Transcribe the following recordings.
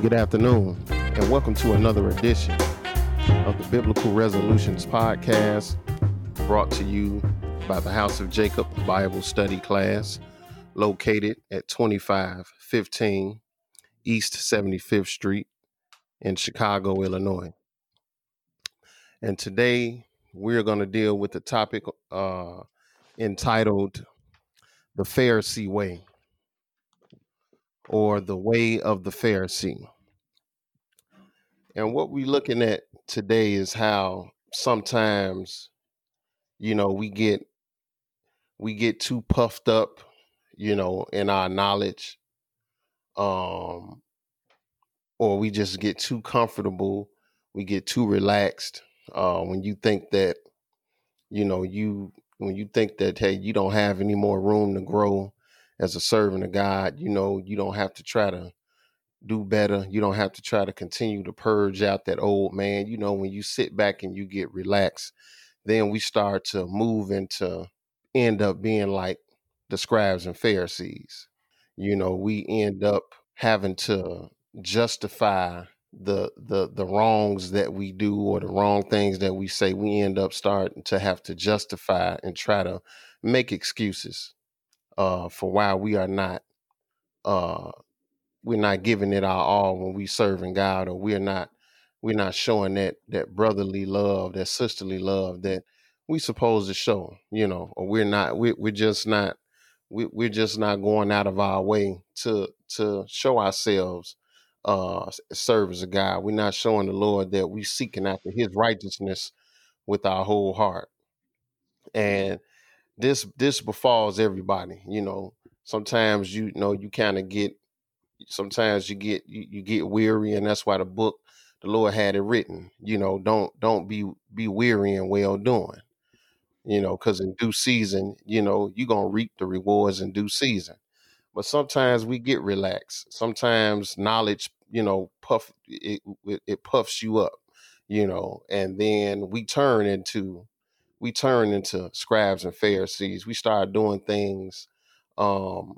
Good afternoon, and welcome to another edition of the Biblical Resolutions Podcast, brought to you by the House of Jacob Bible Study Class, located at 2515 East 75th Street in Chicago, Illinois. And today we're going to deal with the topic uh, entitled The Pharisee Way or The Way of the Pharisee. And what we're looking at today is how sometimes, you know, we get we get too puffed up, you know, in our knowledge, um, or we just get too comfortable, we get too relaxed. Uh, when you think that, you know, you when you think that hey, you don't have any more room to grow as a servant of God, you know, you don't have to try to do better. You don't have to try to continue to purge out that old man. You know, when you sit back and you get relaxed, then we start to move into end up being like the scribes and Pharisees. You know, we end up having to justify the the the wrongs that we do or the wrong things that we say we end up starting to have to justify and try to make excuses uh for why we are not uh we're not giving it our all when we serving God, or we're not we're not showing that that brotherly love, that sisterly love that we supposed to show, you know, or we're not we we're just not we, we're just not going out of our way to to show ourselves uh service of God. We're not showing the Lord that we're seeking after his righteousness with our whole heart. And this this befalls everybody, you know. Sometimes you know you kind of get sometimes you get you, you get weary and that's why the book the lord had it written you know? Don't don't be be weary and well doing you know? Because in due season you know you're gonna reap the rewards in due season. But sometimes we get relaxed. Sometimes knowledge you know puff it, it, it puffs you up you know? And then we turn into we turn into scribes and pharisees we start doing things um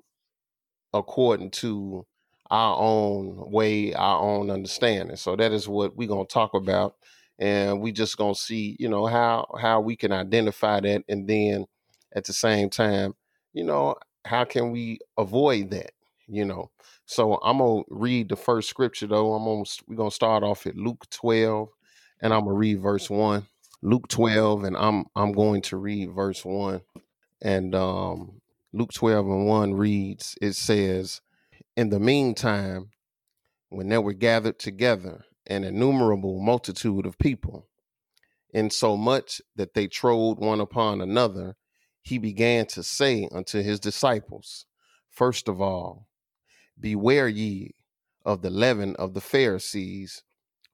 according to our own way, our own understanding. So that is what we're gonna talk about, and we just gonna see, you know, how how we can identify that, and then at the same time, you know, how can we avoid that? You know, so I'm gonna read the first scripture though. I'm gonna we're gonna start off at Luke 12, and I'm gonna read verse one. Luke 12, and I'm I'm going to read verse one, and um, Luke 12 and 1 reads, it says, In the meantime, when they were gathered together an innumerable multitude of people, insomuch that they trode one upon another, he began to say unto his disciples, First of all, beware ye of the leaven of the Pharisees,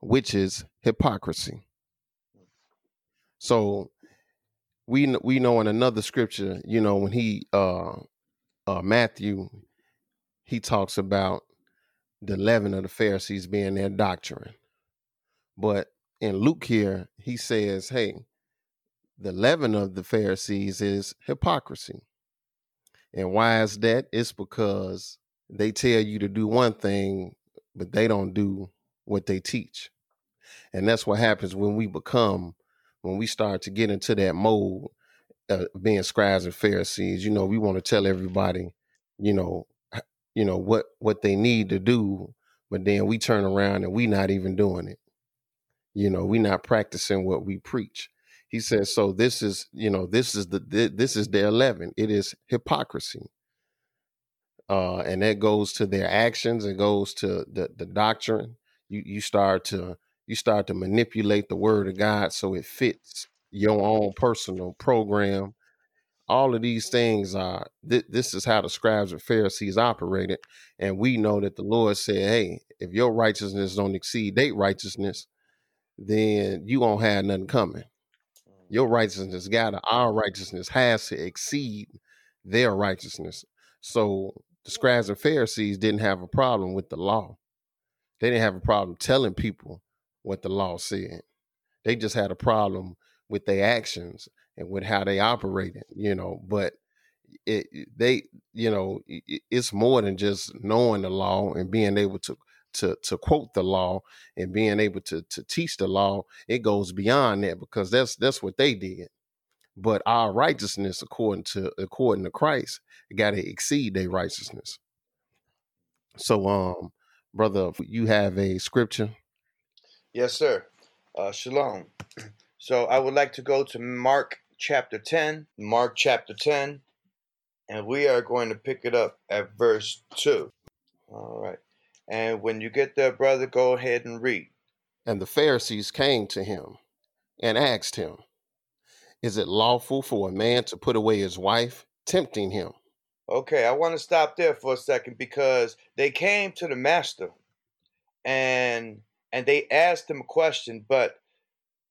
which is hypocrisy. So we we know in another scripture, you know, when he uh uh Matthew he talks about the leaven of the Pharisees being their doctrine. But in Luke here, he says, hey, the leaven of the Pharisees is hypocrisy. And why is that? It's because they tell you to do one thing, but they don't do what they teach. And that's what happens when we become, when we start to get into that mode of being scribes and Pharisees. You know, we want to tell everybody, you know, you know what what they need to do, but then we turn around and we not even doing it. You know, we not practicing what we preach. He says, so this is, you know, this is the this is their leaven. It is hypocrisy. Uh, and that goes to their actions, it goes to the the doctrine. You you start to you start to manipulate the word of God so it fits your own personal program. All of these things are th- this is how the scribes and Pharisees operated, and we know that the Lord said, "Hey, if your righteousness don't exceed their righteousness, then you won't have nothing coming. Mm-hmm. Your righteousness got to, our righteousness has to exceed their righteousness. So the scribes and Pharisees didn't have a problem with the law. They didn't have a problem telling people what the law said. They just had a problem with their actions and with how they operated, you know. But it, it- they, you know, i- i- it's more than just knowing the law and being able to to to quote the law and being able to to teach the law, it goes beyond that because that's that's what they did. But our righteousness, according to according to Christ, got to exceed their righteousness. So, um, brother, you have a scripture. Yes, sir. Uh, shalom. So I would like to go to Mark chapter 10. Mark chapter 10. And we are going to pick it up at verse 2. All right. And when you get there, brother, go ahead and read. And the Pharisees came to him and asked him, Is it lawful for a man to put away his wife, tempting him? Okay, I want to stop there for a second because they came to the master and and they asked him a question, but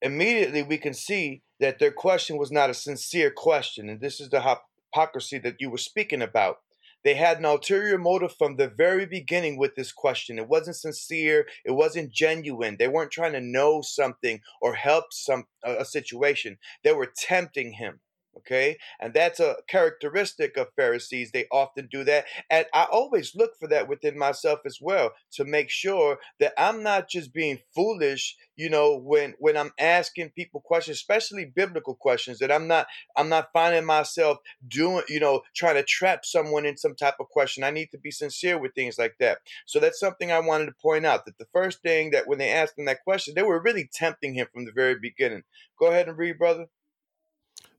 immediately we can see that their question was not a sincere question. And this is the hypocrisy that you were speaking about. They had an ulterior motive from the very beginning with this question. It wasn't sincere. It wasn't genuine. They weren't trying to know something or help some a situation. They were tempting him. Okay. And that's a characteristic of Pharisees. They often do that. And I always look for that within myself as well to make sure that I'm not just being foolish, you know, when when I'm asking people questions, especially biblical questions, that I'm not I'm not finding myself doing, you know, trying to trap someone in some type of question. I need to be sincere with things like that. So that's something I wanted to point out that the first thing that when they asked him that question, they were really tempting him from the very beginning. Go ahead and read, brother.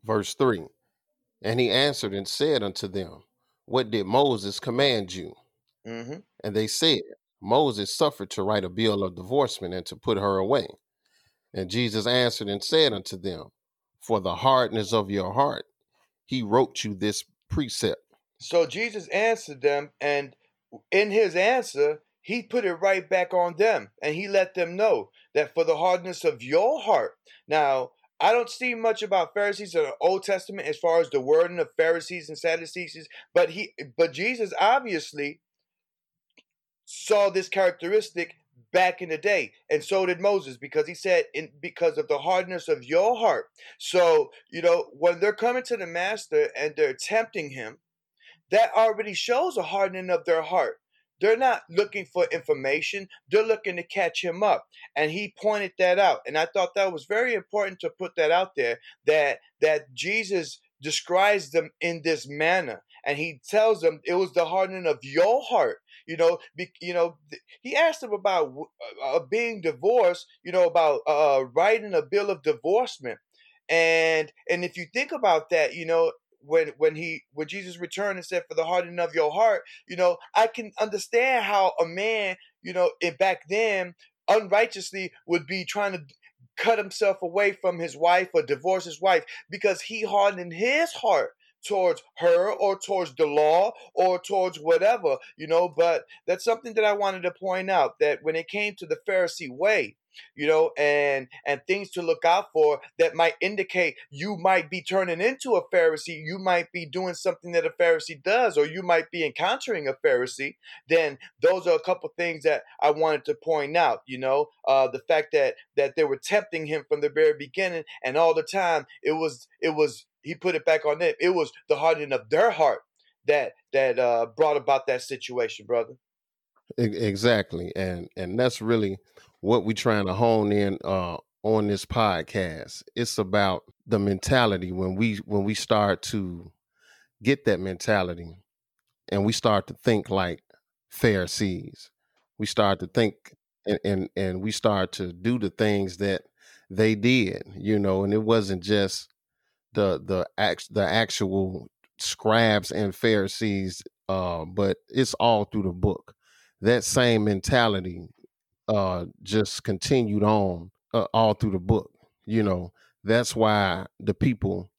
Verse 3 And he answered and said unto them, What did Moses command you? Mm-hmm. And they said, Moses suffered to write a bill of divorcement and to put her away. And Jesus answered and said unto them, For the hardness of your heart, he wrote you this precept. So Jesus answered them, and in his answer, he put it right back on them, and he let them know that for the hardness of your heart. Now, I don't see much about Pharisees in the Old Testament as far as the wording of Pharisees and Sadducees, but he but Jesus obviously saw this characteristic back in the day and so did moses because he said in because of the hardness of your heart. So you know when they're coming to the master and they're tempting him that already shows a hardening of their heart they're not looking for information, they're looking to catch him up. And he pointed that out. And I thought that was very important to put that out there that that Jesus describes them in this manner and he tells them it was the hardening of your heart you know be, you know he asked them about uh, uh, being divorced you know about uh, writing a bill of divorcement and and if you think about that you know when when he when Jesus returned and said, "For the hardening of your heart," you know, I can understand how a man, you know, in back then unrighteously would be trying to cut himself away from his wife or divorce his wife because he hardened his heart towards her or towards the law or towards whatever, you know. But that's something that I wanted to point out that when it came to the Pharisee way, you know, and and things to look out for that might indicate you might be turning into a Pharisee, you might be doing something that a Pharisee does, or you might be encountering a Pharisee, then those are a couple things that I wanted to point out. You know, uh, the fact that that they were tempting him from the very beginning, and all the time it was it was he put it back on them. It was the hardening of their heart that that uh, brought about that situation, brother. Exactly, and and that's really what we're trying to hone in uh, on this podcast. It's about the mentality when we when we start to get that mentality, and we start to think like Pharisees. We start to think and and, and we start to do the things that they did, you know, and it wasn't just the the act the actual scribes and Pharisees, uh, but it's all through the book. That same mentality uh, just continued on uh, all through the book. You know, that's why the people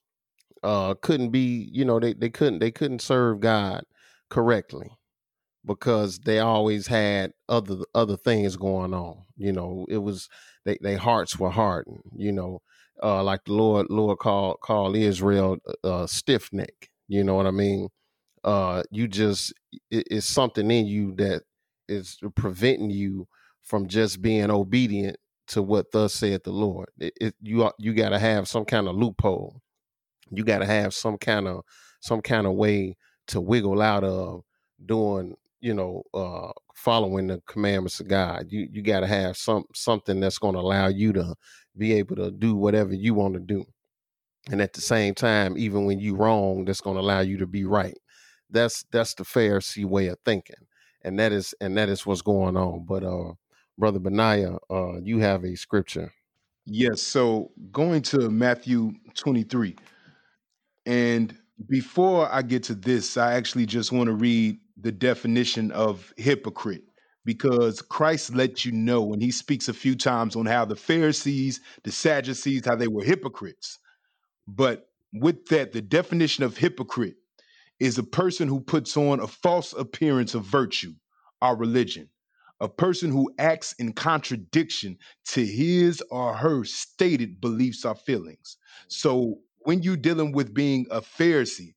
uh, couldn't be, you know, they, they couldn't they couldn't serve God correctly because they always had other other things going on. You know, it was they their hearts were hardened. You know, uh, like the Lord Lord called called Israel uh, stiff neck. You know what I mean? Uh, you just it, it's something in you that is preventing you from just being obedient to what thus said the Lord. It, it, you you got to have some kind of loophole. You got to have some kind of some kind of way to wiggle out of doing you know, uh, following the commandments of God. You you got to have some something that's going to allow you to be able to do whatever you want to do, and at the same time, even when you wrong, that's going to allow you to be right. That's that's the Pharisee way of thinking, and that is and that is what's going on. But uh, brother Benaiah, uh, you have a scripture. Yes. So going to Matthew 23. And before I get to this, I actually just want to read the definition of hypocrite because Christ lets you know when he speaks a few times on how the Pharisees, the Sadducees, how they were hypocrites. But with that, the definition of hypocrite is a person who puts on a false appearance of virtue, our religion, a person who acts in contradiction to his or her stated beliefs or feelings. So when you're dealing with being a Pharisee,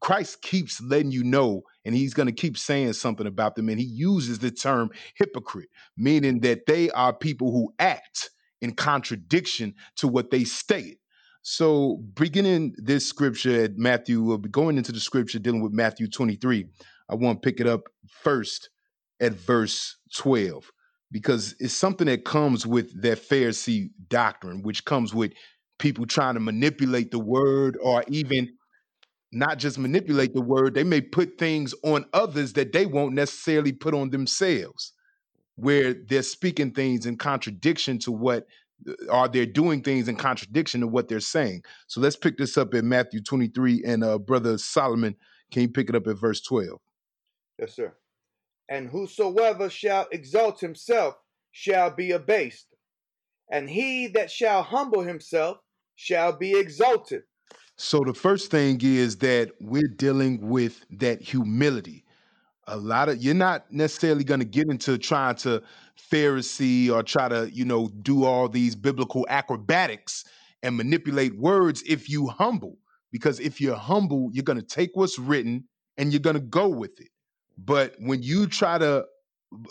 Christ keeps letting you know, and he's going to keep saying something about them. And he uses the term hypocrite, meaning that they are people who act in contradiction to what they state. So, beginning this scripture at Matthew, going into the scripture dealing with Matthew 23. I want to pick it up first at verse 12 because it's something that comes with that Pharisee doctrine, which comes with people trying to manipulate the word or even not just manipulate the word, they may put things on others that they won't necessarily put on themselves, where they're speaking things in contradiction to what, are they're doing things in contradiction to what they're saying. So let's pick this up in Matthew 23, and uh, Brother Solomon, can you pick it up at verse 12? Yes, sir. And whosoever shall exalt himself shall be abased, and he that shall humble himself shall be exalted. So the first thing is that we're dealing with that humility. A lot of you're not necessarily going to get into trying to Pharisee or try to, you know, do all these biblical acrobatics and manipulate words if you humble. Because if you're humble, you're going to take what's written and you're going to go with it. But when you try to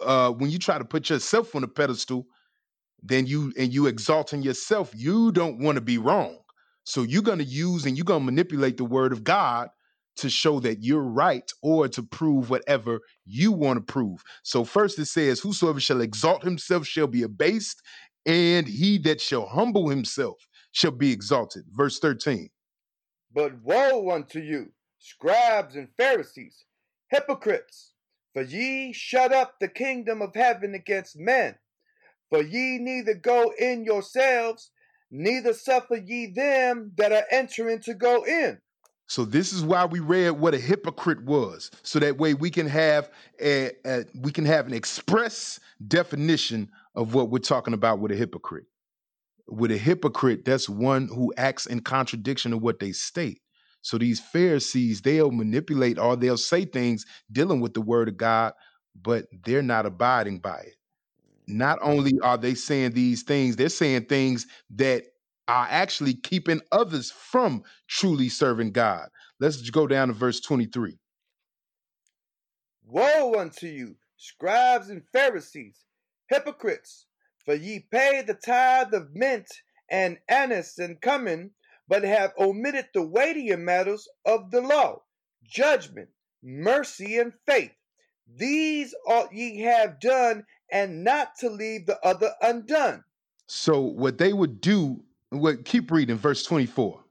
uh when you try to put yourself on a pedestal, then you and you exalting yourself, you don't want to be wrong. So you're going to use and you're going to manipulate the word of God to show that you're right or to prove whatever you want to prove. So first it says, Whosoever shall exalt himself shall be abased, and he that shall humble himself shall be exalted. Verse 13. But woe unto you, scribes and Pharisees, hypocrites, for ye shut up the kingdom of heaven against men. For ye neither go in yourselves, neither suffer ye them that are entering to go in. So this is why we read what a hypocrite was, so that way we can have a, a, we can have an express definition of what we're talking about with a hypocrite. With a hypocrite, that's one who acts in contradiction of what they state. So these Pharisees, they'll manipulate or they'll say things dealing with the word of God, but they're not abiding by it not only are they saying these things, they're saying things that are actually keeping others from truly serving God. Let's go down to verse 23. Woe unto you, scribes and Pharisees, hypocrites, for ye pay the tithe of mint and anise and cumin, but have omitted the weightier matters of the law, judgment, mercy, and faith. These ought ye have done and not to leave the other undone. So what they would do, what keep reading verse 24.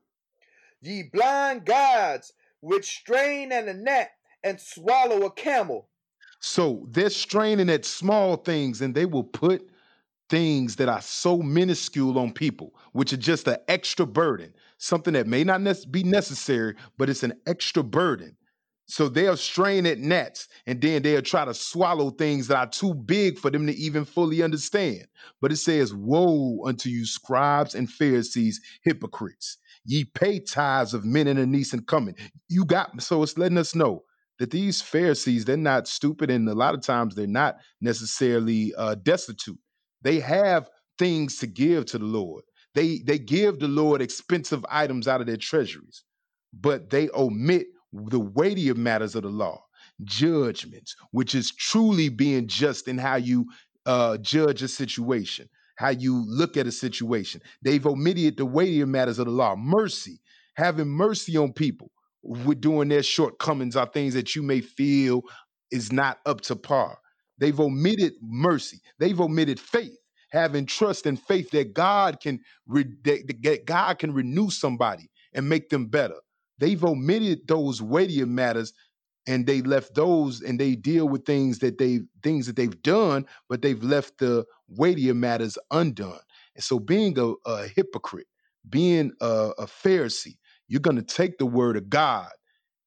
Ye blind gods which strain at a gnat and swallow a camel. So they're straining at small things and they will put things that are so minuscule on people, which are just an extra burden, something that may not be necessary, but it's an extra burden. So they'll strain at gnats and then they'll try to swallow things that are too big for them to even fully understand. But it says, Woe unto you, scribes and Pharisees, hypocrites. Ye pay tithes of men and anise and cumin. You got so it's letting us know that these Pharisees, they're not stupid, and a lot of times they're not necessarily uh, destitute. They have things to give to the Lord. They they give the Lord expensive items out of their treasuries, but they omit the weightier matters of the law, judgments, which is truly being just in how you uh, judge a situation, how you look at a situation. They've omitted the weightier matters of the law, mercy, having mercy on people with doing their shortcomings are things that you may feel is not up to par. They've omitted mercy. They've omitted faith, having trust and faith that God can re- that God can renew somebody and make them better. They've omitted those weightier matters and they left those and they deal with things that they things that they've done, but they've left the weightier matters undone. And so being a, a hypocrite, being a, a Pharisee, you're gonna take the word of God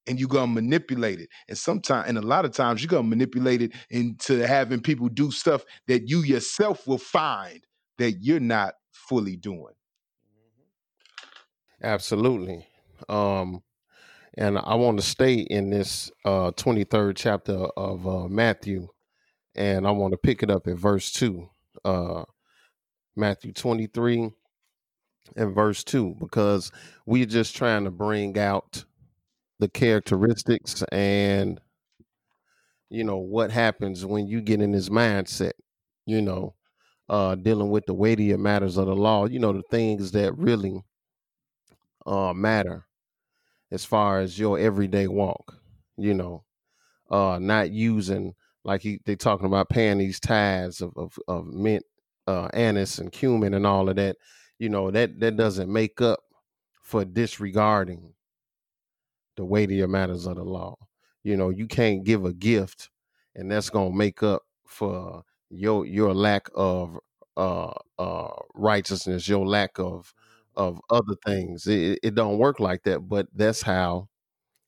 and you're gonna manipulate it. And sometimes, and a lot of times, you're gonna manipulate it into having people do stuff that you yourself will find that you're not fully doing. Absolutely. Um, and I want to stay in this uh, 23rd chapter of uh, Matthew, and I want to pick it up at verse 2. Uh, Matthew 23 and verse 2, because we're just trying to bring out the characteristics and, you know, what happens when you get in this mindset, you know, uh, dealing with the weightier matters of the law, you know, the things that really uh, matter as far as your everyday walk, you know, uh, not using like he they talking about paying these tithes of of, of mint, uh, anise and cumin and all of that, you know, that that doesn't make up for disregarding the weightier matters of the law. You know, you can't give a gift and that's gonna make up for your your lack of uh uh righteousness, your lack of of other things. It, it don't work like that, but that's how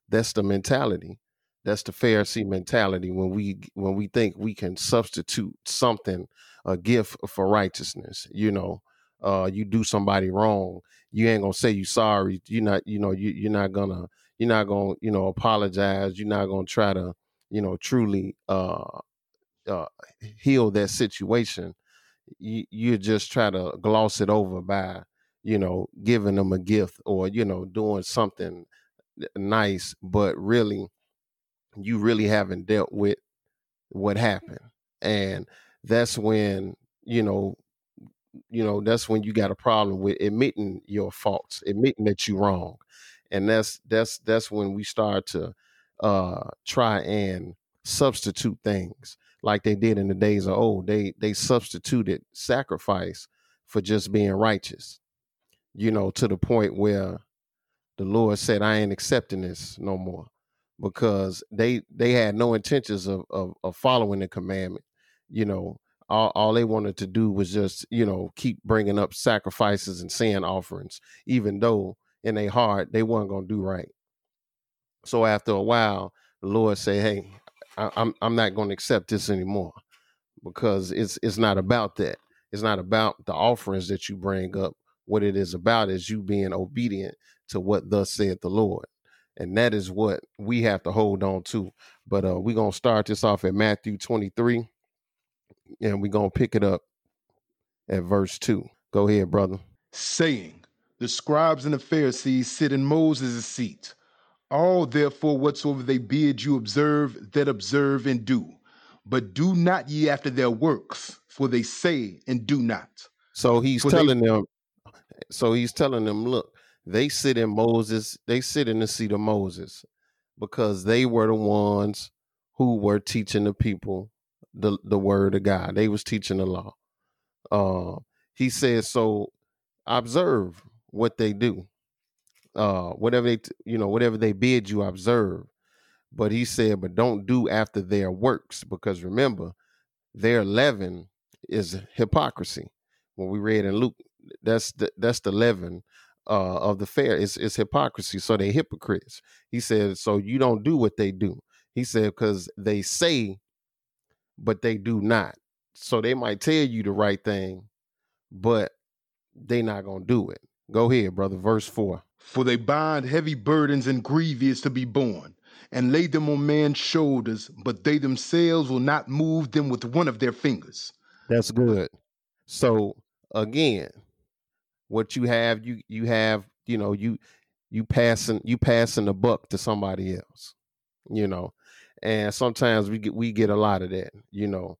that's the mentality. That's the Pharisee mentality when we when we think we can substitute something, a gift for righteousness. You know, uh, you do somebody wrong, you ain't gonna say you sorry. You're not, you know, you you're not gonna you're not gonna you know apologize. You're not gonna try to you know truly uh, uh, heal that situation. You you just try to gloss it over by you know giving them a gift or you know doing something nice, but really you really haven't dealt with what happened. And that's when, you know, you know, that's when you got a problem with admitting your faults, admitting that you're wrong. And that's that's that's when we start to uh try and substitute things like they did in the days of old. They they substituted sacrifice for just being righteous. You know, to the point where the Lord said, I ain't accepting this no more because they they had no intentions of of, of following the commandment. You know, all, all they wanted to do was just you know keep bringing up sacrifices and sin offerings, even though in their heart they weren't gonna do right. So after a while, the Lord say, "Hey, I, I'm I'm not going to accept this anymore because it's it's not about that. It's not about the offerings that you bring up. What it is about is you being obedient to what thus said the Lord." and that is what we have to hold on to. But uh, we're gonna start this off at Matthew 23, and we're gonna pick it up at verse 2. Go ahead, brother. saying, The scribes and the Pharisees sit in Moses' seat. All therefore whatsoever they bid you observe, that observe and do. But do not ye after their works, for they say and do not. So he's For they telling them, so he's telling them, look, they sit in Moses, they sit in the seat of Moses because they were the ones who were teaching the people the, the word of God. They was teaching the law. Uh, he says, so observe what they do. Uh, whatever they, you know, whatever they bid you observe. But he said, but don't do after their works, because remember, their leaven is hypocrisy. When we read in Luke, that's the that's the leaven uh, of the fair. It's, it's hypocrisy. So they hypocrites. He said, so you don't do what they do. He said, because they say, but they do not. So they might tell you the right thing, but they not gonna do it. Go ahead, brother. Verse four. For they bind heavy burdens and grievous to be borne, and lay them on man's shoulders, but they themselves will not move them with one of their fingers. That's good. So again, what you have, you you have, you know, you you passing you passing the buck to somebody else, you know. And sometimes we get we get a lot of that, you know.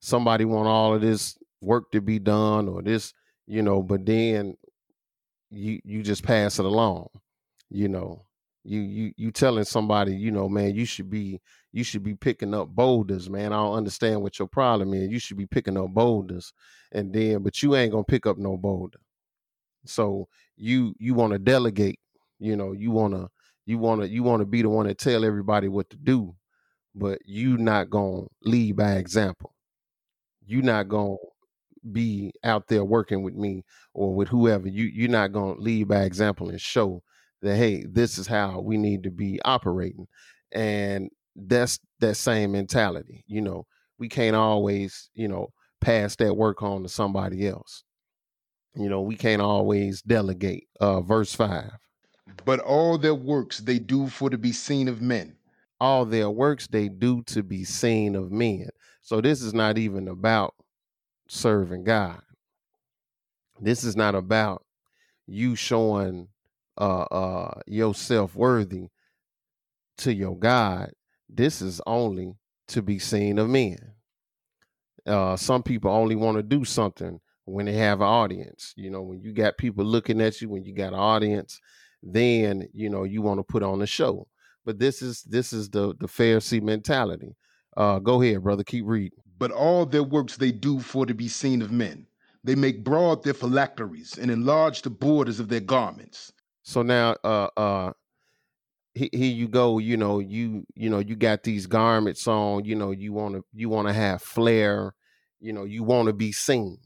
Somebody want all of this work to be done or this, you know, but then you you just pass it along, you know. You you you telling somebody, you know, man, you should be you should be picking up boulders, man. I don't understand what your problem is. You should be picking up boulders, and then but you ain't gonna pick up no boulder. So you you want to delegate, you know, you wanna you wanna you wanna be the one to tell everybody what to do, but you not gonna lead by example. You not gonna be out there working with me or with whoever. You you're not gonna lead by example and show that hey, this is how we need to be operating. And that's that same mentality. You know, we can't always, you know, pass that work on to somebody else. You know, we can't always delegate. Uh verse 5. But all their works they do for to be seen of men. All their works they do to be seen of men. So this is not even about serving God. This is not about you showing uh uh yourself worthy to your God. This is only to be seen of men. Uh some people only want to do something when they have an audience. You know, when you got people looking at you, when you got an audience, then you know you want to put on a show. But this is this is the the Pharisee mentality. Uh go ahead, brother, keep reading. But all their works they do for to be seen of men. They make broad their phylacteries and enlarge the borders of their garments. So now uh uh here you go you know you you know you got these garments on you know you want to you want to have flair you know you want to be seen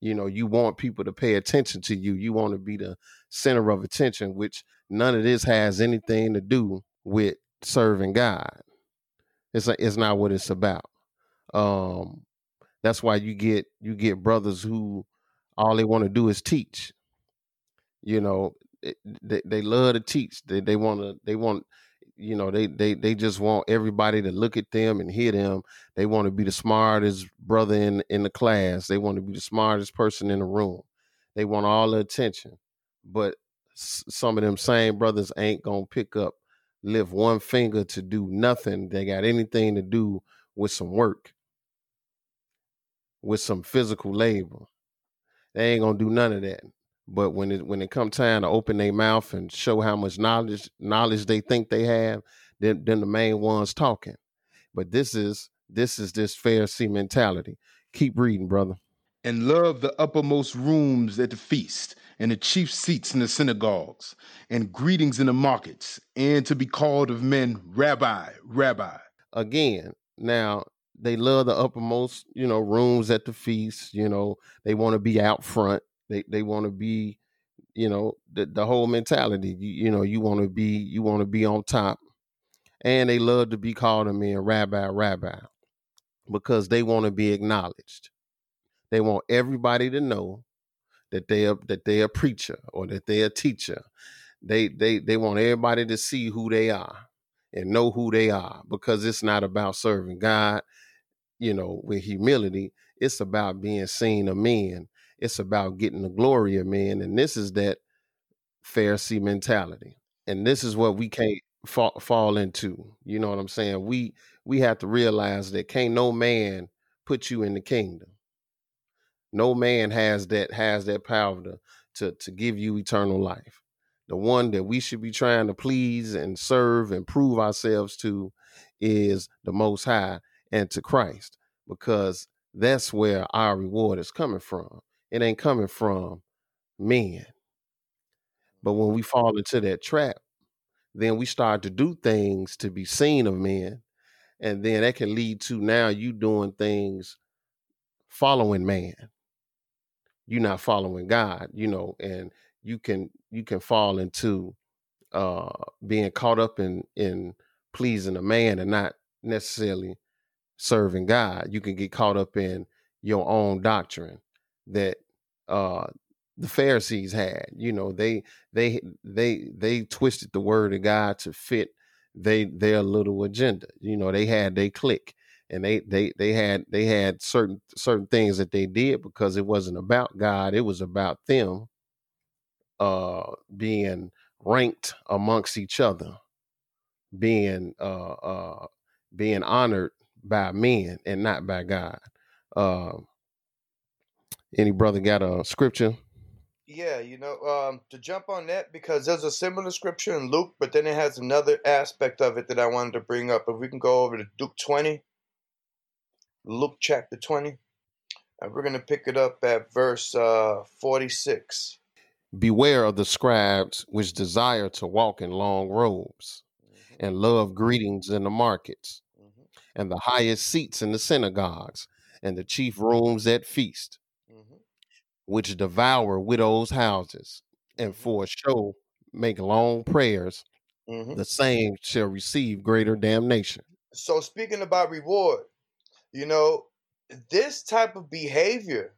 you know you want people to pay attention to you you want to be the center of attention which none of this has anything to do with serving god it's a, it's not what it's about um that's why you get you get brothers who all they want to do is teach. You know they, they love to teach. They they want to they want you know they they they just want everybody to look at them and hear them. They want to be the smartest brother in in the class. They want to be the smartest person in the room. They want all the attention. But some of them same brothers ain't gonna pick up lift one finger to do nothing. They got anything to do with some work with some physical labor they ain't gonna do none of that. But when it when it come time to open their mouth and show how much knowledge knowledge they think they have, then then the main ones talking. But this is this is this Pharisee mentality. Keep reading, brother. and love the uppermost rooms at the feast, and the chief seats in the synagogues, and greetings in the markets, and to be called of men, Rabbi, Rabbi. Again, now they love the uppermost, you know, rooms at the feast. You know, they want to be out front. They they want to be, you know, the the whole mentality. You, you know, you want to be you want to be on top, and they love to be called a man, Rabbi, Rabbi. because they want to be acknowledged. They want everybody to know that they are that they a preacher or that they a teacher. They they they want everybody to see who they are and know who they are because it's not about serving God, you know, with humility. It's about being seen of men. It's about getting the glory of men, and this is that Pharisee mentality. And this is what we can't fall, fall into. You know what I'm saying? We we have to realize that can't no man put you in the kingdom. No man has that has that power to to, to give you eternal life. The one that we should be trying to please and serve and prove ourselves to is the most high and to Christ because that's where our reward is coming from. It ain't coming from men. But when we fall into that trap, then we start to do things to be seen of men. And then that can lead to now you doing things following man. You're not following God, you know, and you can you can fall into uh being caught up in in pleasing a man and not necessarily serving God. You can get caught up in your own doctrine that uh the Pharisees had. You know, they they they they twisted the word of God to fit they their little agenda. You know, they had they click and they they they had they had certain certain things that they did because it wasn't about God, it was about them uh being ranked amongst each other, being uh uh being honored by men and not by God. Uh any brother got a scripture? Yeah, you know, um, to jump on that because there's a similar scripture in Luke, but then it has another aspect of it that I wanted to bring up. If we can go over to Luke 20, Luke chapter 20, and we're going to pick it up at verse uh, 46. Beware of the scribes which desire to walk in long robes hmm and love greetings in the markets and the highest seats in the synagogues and the chief rooms at feast, hmm which devour widows' houses and hmm for a show make long prayers. hmm The same shall receive greater damnation. So, speaking about reward, you know, this type of behavior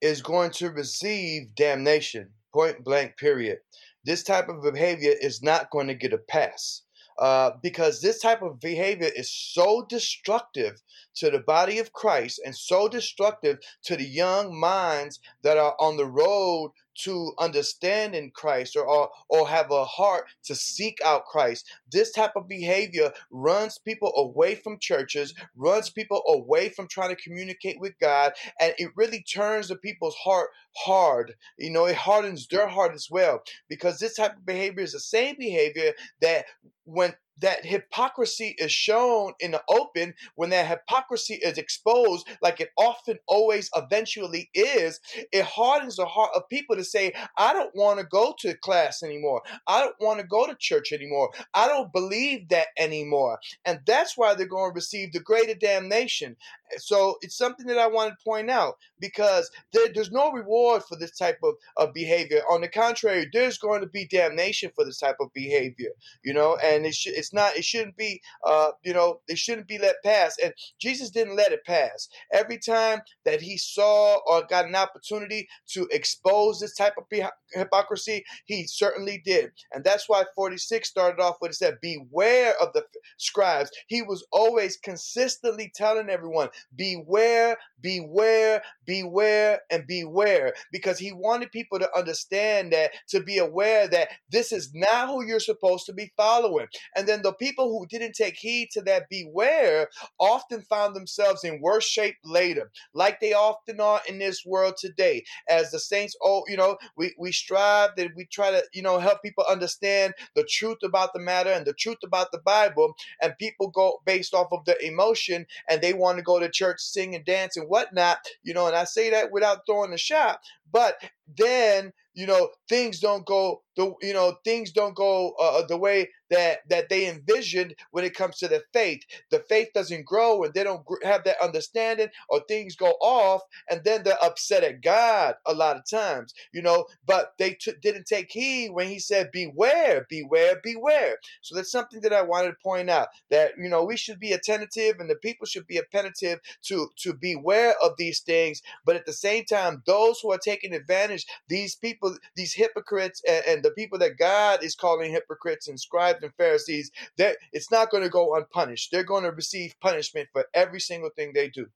is going to receive damnation, point blank, period. This type of behavior is not going to get a pass. Uh, because this type of behavior is so destructive to the body of Christ and so destructive to the young minds that are on the road to understanding Christ or, or, or have a heart to seek out Christ. This type of behavior runs people away from churches, runs people away from trying to communicate with God, and it really turns the people's heart hard. You know, it hardens their heart as well because this type of behavior is the same behavior that when that hypocrisy is shown in the open, when that hypocrisy is exposed, like it often always eventually is, it hardens the heart of people to say, I don't want to go to class anymore. I don't want to go to church anymore. I don't believe that anymore. And that's why they're going to receive the greater damnation. So it's something that I want to point out because there, there's no reward for this type of, of behavior. On the contrary, there's going to be damnation for this type of behavior, you know, and it's, sh- not, it shouldn't be, uh, you know, it shouldn't be let pass. And Jesus didn't let it pass. Every time that he saw or got an opportunity to expose this type of hypocrisy, he certainly did. And that's why 46 started off with it said, Beware of the scribes. He was always consistently telling everyone, Beware, beware, beware, and beware. Because he wanted people to understand that, to be aware that this is not who you're supposed to be following. And then the people who didn't take heed to that beware often found themselves in worse shape later, like they often are in this world today. As the saints, oh, you know, we, we strive that we try to, you know, help people understand the truth about the matter and the truth about the Bible. And people go based off of the emotion and they want to go to church, sing and dance and whatnot, you know, and I say that without throwing a shot. But then you know things don't go the you know things don't go uh, the way that that they envisioned when it comes to the faith. The faith doesn't grow and they don't have that understanding or things go off and then they're upset at god a lot of times you know but they t- didn't take heed when he said beware beware beware. So that's something that i wanted to point out that you know we should be attentive and the people should be attentive to to beware of these things but at the same time those who are taking advantage these people these hypocrites and, and the people that god is calling hypocrites and scribes and pharisees that it's not going to go unpunished. They're going to receive punishment for every single thing they do.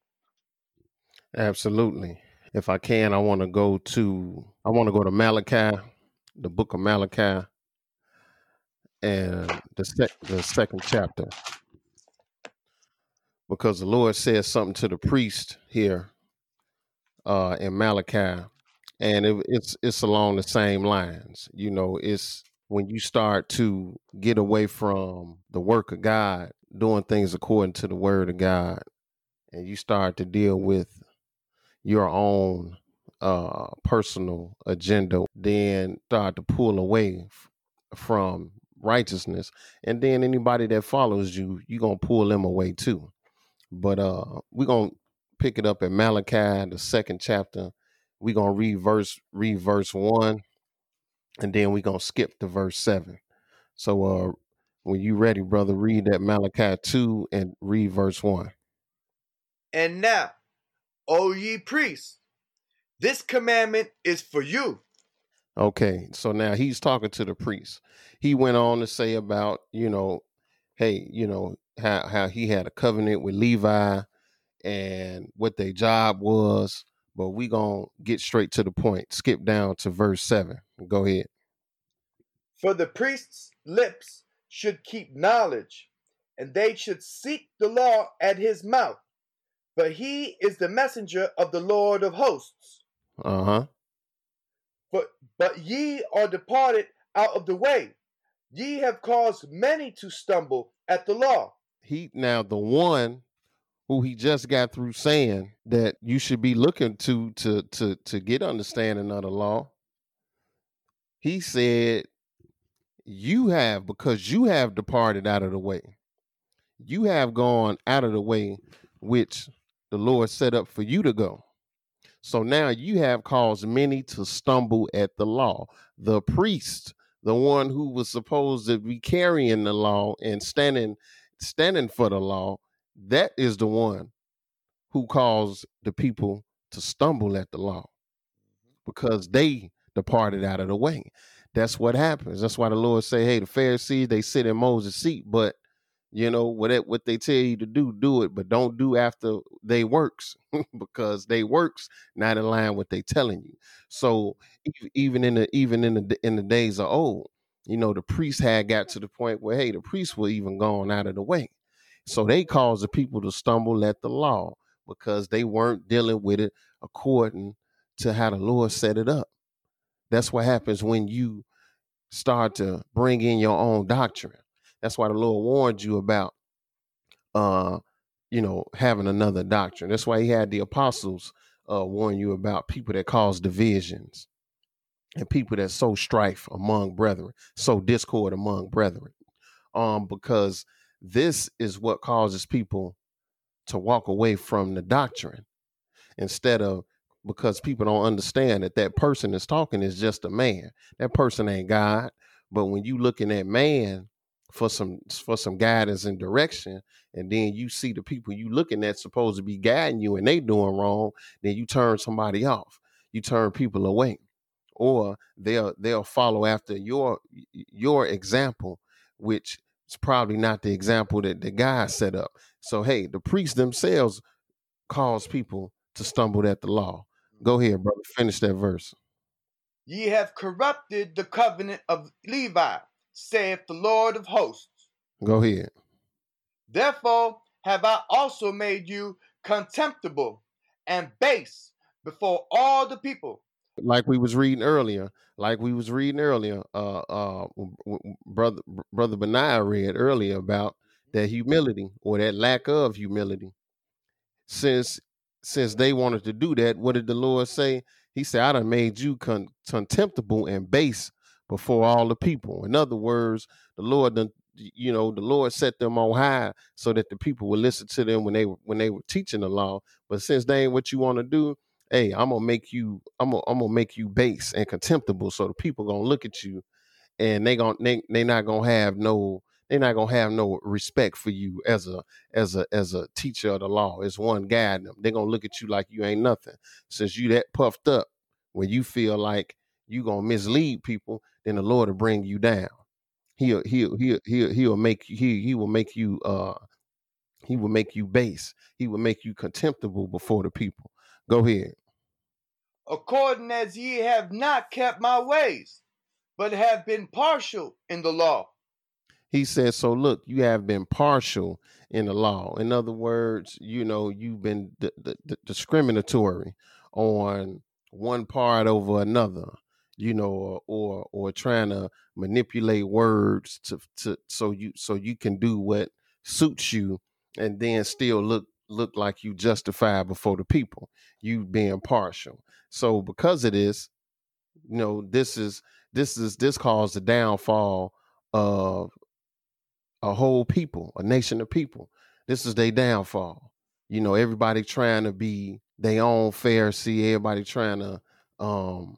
Absolutely. If I can, I want to go to I want to go to Malachi, the book of Malachi, and the sec- the second chapter, because the Lord says something to the priest here uh, in Malachi, and it, it's it's along the same lines. You know, it's when you start to get away from the work of God, doing things according to the word of God, and you start to deal with your own uh, personal agenda, then start to pull away f- from righteousness, and then anybody that follows you, you're gonna pull them away too. But uh, we're gonna pick it up at Malachi, the second chapter. We're gonna read verse read verse one, and then we're gonna skip to verse seven. So uh, when you ready, brother, read that Malachi two and read verse one. and now o ye priests this commandment is for you Okay, so now he's talking to the priest. He went on to say about, you know, hey, you know, how how he had a covenant with Levi and what their job was, but we going to get straight to the point. Skip down to verse 7. Go ahead. For the priest's lips should keep knowledge, and they should seek the law at his mouth. But he is the messenger of the Lord of hosts. Uh-huh. but but ye are departed out of the way. Ye have caused many to stumble at the law. He now the one who he just got through saying that you should be looking to to to to get understanding of the law. He said, You have because you have departed out of the way. You have gone out of the way which the Lord set up for you to go. So now you have caused many to stumble at the law. The priest, the one who was supposed to be carrying the law and standing standing for the law, that is the one who caused the people to stumble at the law mm-hmm. because they departed out of the way. That's what happens. That's why the Lord say, "Hey, the Pharisees they sit in Moses' seat, but you know what it, what they tell you to do, do it, but don't do after they works because they works not in line with they telling you. So even in the even in the in the days of old, you know, the priests had got to the point where hey, the priests were even gone out of the way. So they caused the people to stumble at the law because they weren't dealing with it according to how the Lord set it up. That's what happens when you start to bring in your own doctrine. That's why the Lord warned you about uh you know having another doctrine. That's why he had the apostles uh warn you about people that cause divisions and people that sow strife among brethren, sow discord among brethren. Um because this is what causes people to walk away from the doctrine instead of because people don't understand that that person is talking is just a man. That person ain't God. But when you looking at man for some for some guidance and direction, and then you see the people you looking at supposed to be guiding you and they doing wrong, then you turn somebody off. You turn people away. Or they'll they'll follow after your your example, which is probably not the example that the guy set up. So hey, the priests themselves cause people to stumble at the law. Mm-hmm. Go ahead, brother. Finish that verse. Ye have corrupted the covenant of Levi, saith the Lord of hosts. Go ahead. Therefore have I also made you contemptible and base before all the people. Like we was reading earlier, like we was reading earlier, uh, uh, brother, brother Benaiah read earlier about that humility or that lack of humility. Since since they wanted to do that, what did the Lord say? He said, "I done made you con- contemptible and base before all the people." In other words, the Lord done, you know, the Lord set them on high so that the people would listen to them when they when they were teaching the law. But since they ain't what you want to do, hey, I'm gonna make you, I'm gonna, I'm gonna make you base and contemptible, so the people gonna look at you, and they gonna they they not gonna have no they're not gonna have no respect for you as a as a as a teacher of the law, as one guiding them. They're gonna look at you like you ain't nothing. Since you that puffed up, when you feel like you gonna mislead people, then the Lord will bring you down. He'll he'll he'll he'll, he'll make you he he will make you uh he will make you base. He will make you contemptible before the people. Go ahead. According as ye have not kept my ways, but have been partial in the law. He said, So look, you have been partial in the law. In other words, you know, you've been d- d- d- discriminatory on one part over another, you know, or, or or trying to manipulate words to to so you so you can do what suits you and then still look look like you justify before the people. You being partial. So because of this, you know, this is this is this caused the downfall of a whole people, a nation of people. This is their downfall. You know, everybody trying to be their own Pharisee, everybody trying to um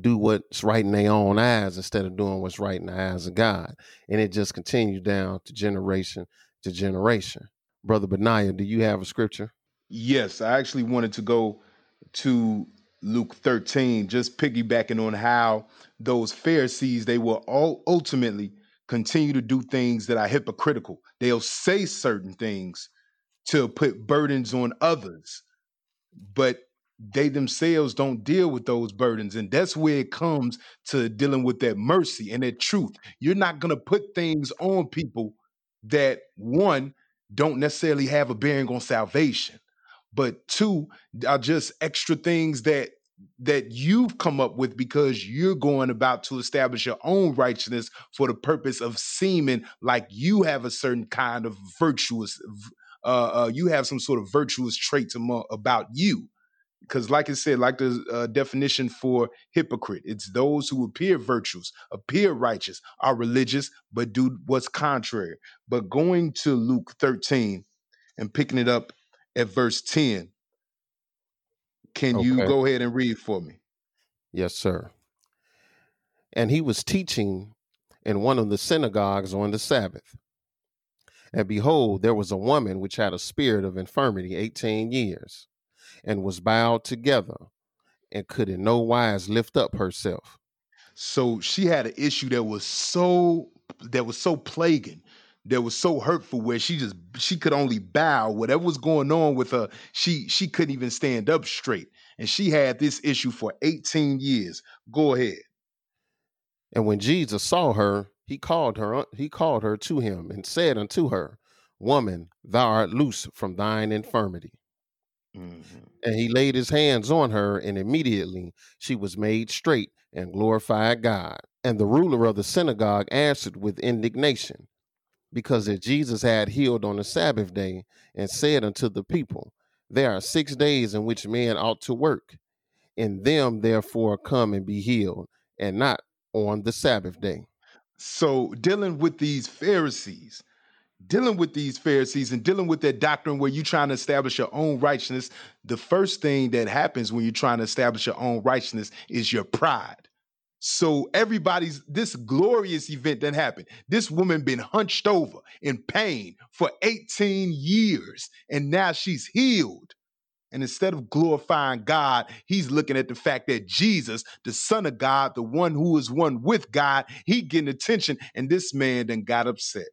do what's right in their own eyes instead of doing what's right in the eyes of God. And it just continues down to generation to generation. Brother Benaiah, do you have a scripture? Yes, I actually wanted to go to Luke 13, just piggybacking on how those Pharisees, they will all ultimately continue to do things that are hypocritical. They'll say certain things to put burdens on others, but they themselves don't deal with those burdens. And that's where it comes to dealing with that mercy and that truth. You're not going to put things on people that, one, don't necessarily have a bearing on salvation, but two, are just extra things that that you've come up with because you're going about to establish your own righteousness for the purpose of seeming like you have a certain kind of virtuous uh, uh you have some sort of virtuous traits among, about you because like i said like the uh, definition for hypocrite it's those who appear virtuous appear righteous are religious but do what's contrary but going to luke 13 and picking it up at verse 10 can you go ahead and read for me Yes, sir. And he was teaching in one of the synagogues on the Sabbath. And behold, there was a woman which had a spirit of infirmity 18 years, and was bowed together, and could in no wise lift up herself. so she had an issue that was so that was so plaguing that was so hurtful where she just she could only bow whatever was going on with her she she couldn't even stand up straight and she had this issue for 18 years go ahead And when Jesus saw her, he called her he called her to him and said unto her, Woman, thou art loose from thine infirmity. Mhm. And he laid his hands on her, and immediately she was made straight and glorified God. And the ruler of the synagogue answered with indignation, because that Jesus had healed on the Sabbath day, and said unto the people, There are six days in which men ought to work. In them, therefore, come and be healed, and not on the Sabbath day. so dealing with these pharisees dealing with these pharisees and dealing with that doctrine where you're trying to establish your own righteousness the first thing that happens when you're trying to establish your own righteousness is your pride So everybody's this glorious event that happened. This woman been hunched over in pain for 18 years and now she's healed. And instead of glorifying God, he's looking at the fact that Jesus, the Son of God, the one who is one with God, he getting attention. And this man then got upset.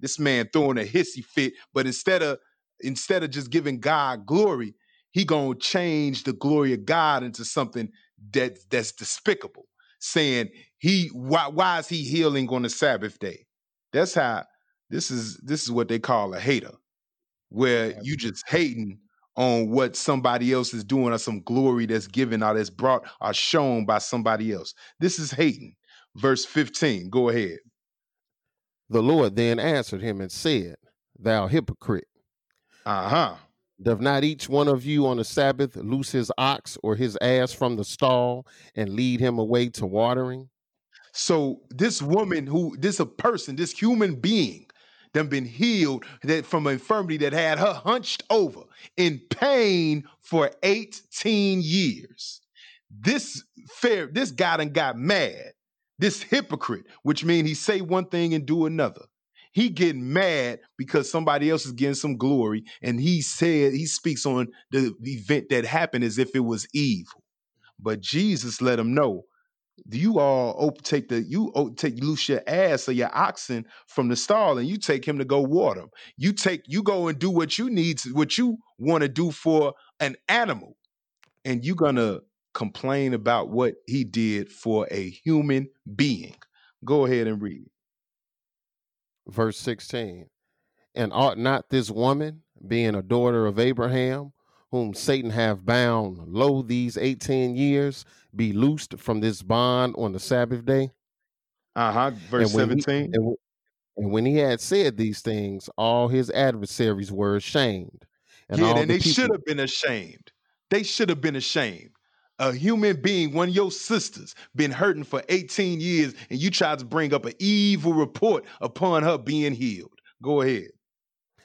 This man throwing a hissy fit, but instead of instead of just giving God glory, he gonna change the glory of God into something that that's despicable. Saying he why why is he healing on the Sabbath day? That's how this is this is what they call a hater, where you just hating on what somebody else is doing or some glory that's given or that's brought or shown by somebody else. This is hating. Verse 15. Go ahead. The Lord then answered him and said, Thou hypocrite, Uh-huh. doth not each one of you on the Sabbath loose his ox or his ass from the stall and lead him away to watering? So this woman who this a person, this human being, done been healed that from an infirmity that had her hunched over in pain for 18 years. This fair, this guy done got mad. This hypocrite, which means he say one thing and do another. He getting mad because somebody else is getting some glory, and he said he speaks on the event that happened as if it was evil. But Jesus let him know you all take the you take loose your ass or your oxen from the stall and you take him to go water 'em. You take you go and do what you need what you want to do for an animal, and you gonna complain about what he did for a human being. Go ahead and read. Verse 16 And ought not this woman, being a daughter of Abraham, whom Satan hath bound lo these 18 years, be loosed from this bond on the Sabbath day? Uh huh. Verse And when he- seventeen. And, and when he had said these things, all his adversaries were ashamed. And yeah, and the they people- should have been ashamed. They should have been ashamed. A human being, one of your sisters, been hurting for 18 years, and you tried to bring up an evil report upon her being healed. Go ahead.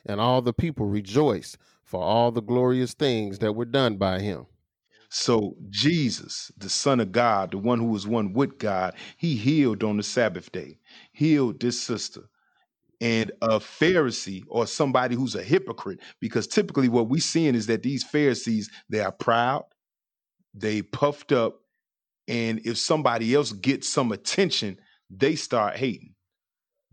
and all the people rejoiced for all the glorious things that were done by him. So Jesus, the Son of God, the one who was one with God, he healed on the Sabbath day, healed this sister. And a Pharisee or somebody who's a hypocrite, because typically what we're seeing is that these Pharisees, they are proud, they puffed up, and if somebody else gets some attention, they start hating.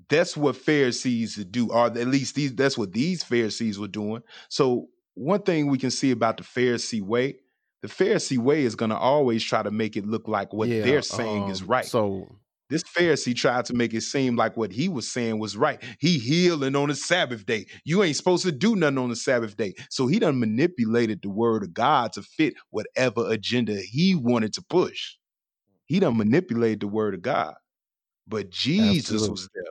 That's what Pharisees do, or at least these that's what these Pharisees were doing. So one thing we can see about the Pharisee way, the Pharisee way is going to always try to make it look like what Yeah, they're saying is um, right. So This Pharisee tried to make it seem like what he was saying was right. He healing on the Sabbath day. You ain't supposed to do nothing on the Sabbath day. So he done manipulated the word of God to fit whatever agenda he wanted to push. He done manipulated the word of God. But Jesus Absolutely. was there.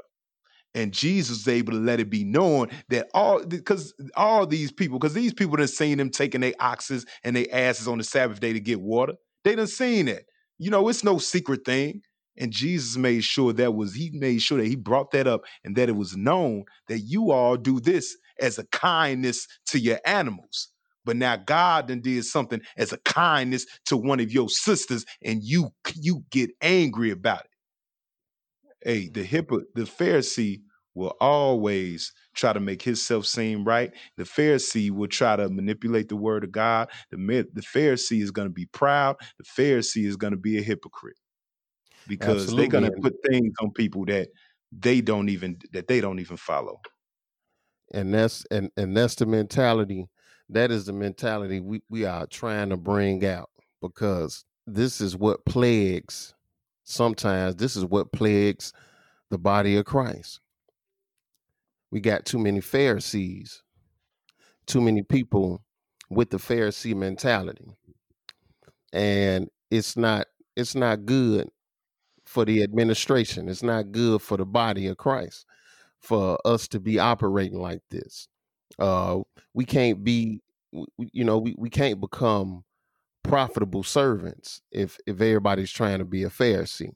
And Jesus was able to let it be known that all because all these people, because these people done seen them taking their oxes and their asses on the Sabbath day to get water. They done seen it. You know, it's no secret thing. And Jesus made sure that was, he made sure that he brought that up and that it was known that you all do this as a kindness to your animals. But now God then did something as a kindness to one of your sisters, and you you get angry about it. Hey, mm. the hypo, the Pharisee will always try to make himself seem right. The Pharisee will try to manipulate the word of God. The the Pharisee is going to be proud. The Pharisee is going to be a hypocrite because they're going to put things on people that they don't even that they don't even follow. and that's and and that's the mentality that is the mentality we, we are trying to bring out because this is what plagues sometimes this is what plagues the body of christ we got too many pharisees too many people with the pharisee mentality and it's not it's not good for the administration. It's not good for the body of christ for us to be operating like this. Uh we can't be you know we, we can't become profitable servants if if everybody's trying to be a pharisee.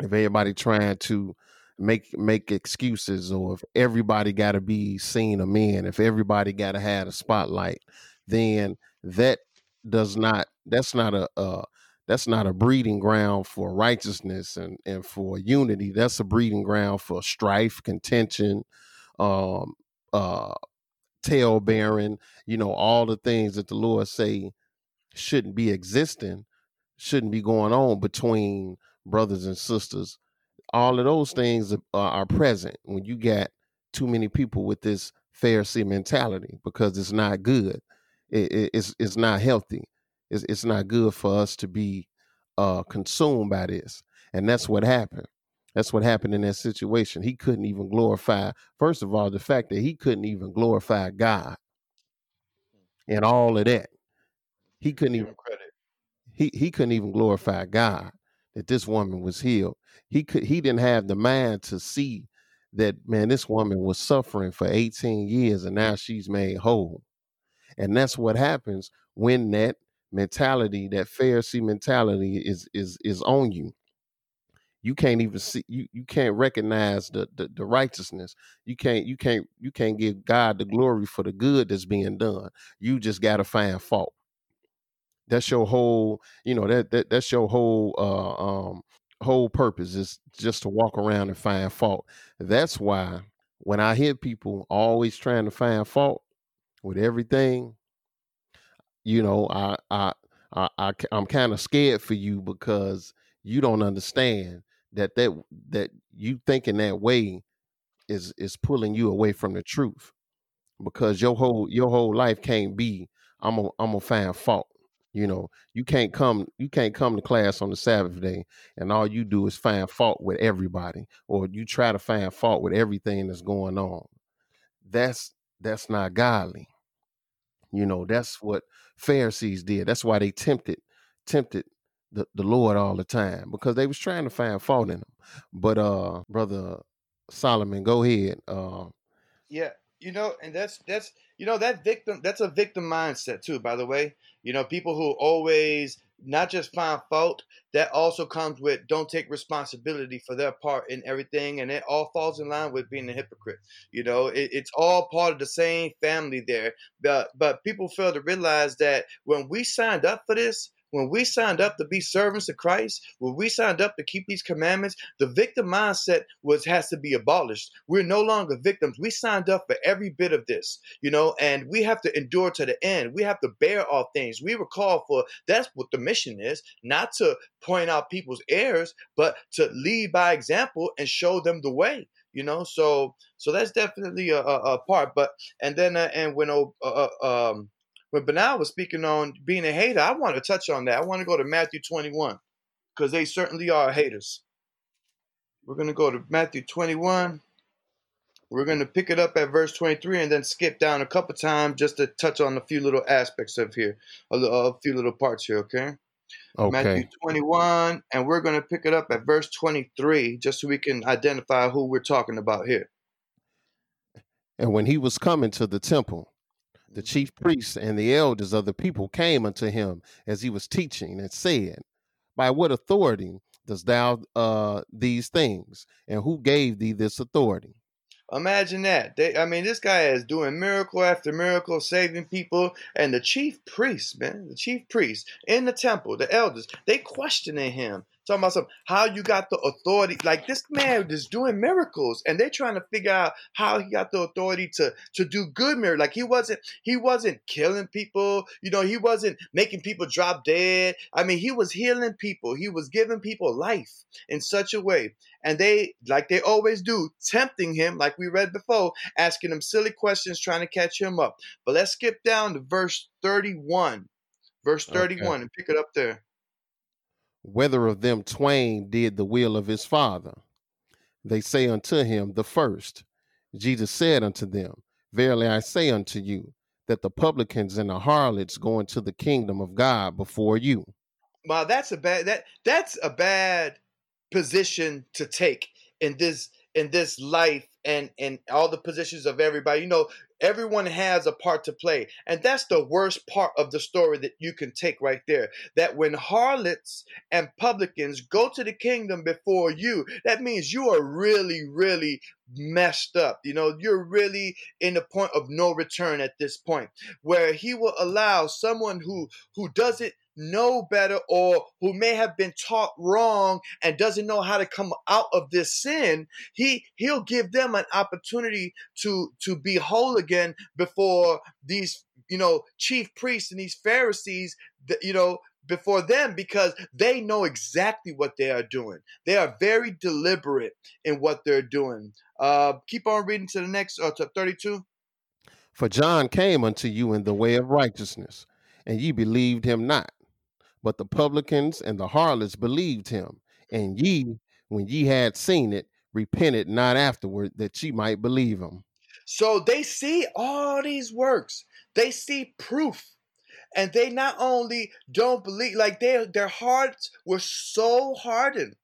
If everybody trying to make make excuses or if everybody got to be seen a man if everybody got to have a spotlight then that does not that's not a uh that's not a breeding ground for righteousness and and for unity that's a breeding ground for strife contention um uh tail bearing you know all the things that the lord say shouldn't be existing shouldn't be going on between brothers and sisters all of those things are, are present when you got too many people with this Pharisee mentality because it's not good. It, it- it's it's not healthy. It's it's not good for us to be uh, consumed by this, and that's what happened. That's what happened in that situation. He couldn't even glorify. First of all, the fact that he couldn't even glorify God and all of that. He couldn't even credit. he he couldn't even glorify God that this woman was healed. He could he didn't have the mind to see that man this woman was suffering for 18 years and now she's made whole. And that's what happens when that mentality, that Pharisee mentality is is is on you. You can't even see you you can't recognize the, the the righteousness. You can't you can't you can't give God the glory for the good that's being done. You just got to find fault that's your whole you know that, that that's your whole uh um whole purpose is just to walk around and find fault that's why when i hear people always trying to find fault with everything you know i i i, I i'm kind of scared for you because you don't understand that that that you thinking that way is is pulling you away from the truth because your whole your whole life can't be i'm gonna i'm gonna find fault you know, you can't come you can't come to class on the Sabbath day and all you do is find fault with everybody or you try to find fault with everything that's going on. That's that's not godly. You know, that's what Pharisees did. That's why they tempted tempted the, the Lord all the time because they was trying to find fault in him. But uh brother Solomon, go ahead. Uh Yeah, you know, and that's that's you know that victim that's a victim mindset too. By the way, you know, people who always not just find fault. That also comes with don't take responsibility for their part in everything, and it all falls in line with being a hypocrite. You know, it, it's all part of the same family there. But but people fail to realize that when we signed up for this. When we signed up to be servants of Christ, when we signed up to keep these commandments, the victim mindset was has to be abolished. We're no longer victims. We signed up for every bit of this, you know, and we have to endure to the end. We have to bear all things. We were called for that's what the mission is, not to point out people's errors, but to lead by example and show them the way. You know, so so that's definitely a, a, a part. But and then uh, and when uh, uh, um when Benaiah was speaking on being a hater, I want to touch on that. I want to go to Matthew twenty one because they certainly are haters. We're going to go to Matthew 21. We're going to pick it up at verse 23 and then skip down a couple times just to touch on a few little aspects of here, a, a few little parts here, okay? Okay. Matthew 21, and we're going to pick it up at verse 23 just so we can identify who we're talking about here. And when he was coming to the temple, the chief priests and the elders of the people came unto him as he was teaching and said, By what authority dost thou uh, these things? And who gave thee this authority? Imagine that. They, I mean, this guy is doing miracle after miracle, saving people, and the chief priests, man, the chief priests in the temple, the elders, they questioning him, talking about some how you got the authority. Like this man is doing miracles, and they're trying to figure out how he got the authority to to do good miracles. Like he wasn't he wasn't killing people, you know, he wasn't making people drop dead. I mean, he was healing people. He was giving people life in such a way and they like they always do tempting him like we read before asking him silly questions trying to catch him up but let's skip down to verse 31 verse 31 Okay. and pick it up there Whether of them twain did the will of his father? They say unto him, The first. Jesus said unto them, Verily I say unto you, that the publicans and the harlots go into the kingdom of God before you. wow that's a bad that that's a bad position to take in this in this life and and all the positions of everybody you know everyone has a part to play. And that's the worst part of the story that you can take right there that when harlots and publicans go to the kingdom before you that means you are really really messed up. You know you're really in the point of no return at this point where he will allow someone who who doesn't know better or who may have been taught wrong and doesn't know how to come out of this sin he he'll give them an opportunity to to be whole again before these you know chief priests and these pharisees that you know before them because they know exactly what they are doing. They are very deliberate in what they're doing. Uh keep on reading to the next uh, to 32 For John came unto you in the way of righteousness, and ye believed him not. But the publicans and the harlots believed him. And ye, when ye had seen it, repented not afterward that ye might believe him. So they see all these works. They see proof. And they not only don't believe, like they, their hearts were so hardened.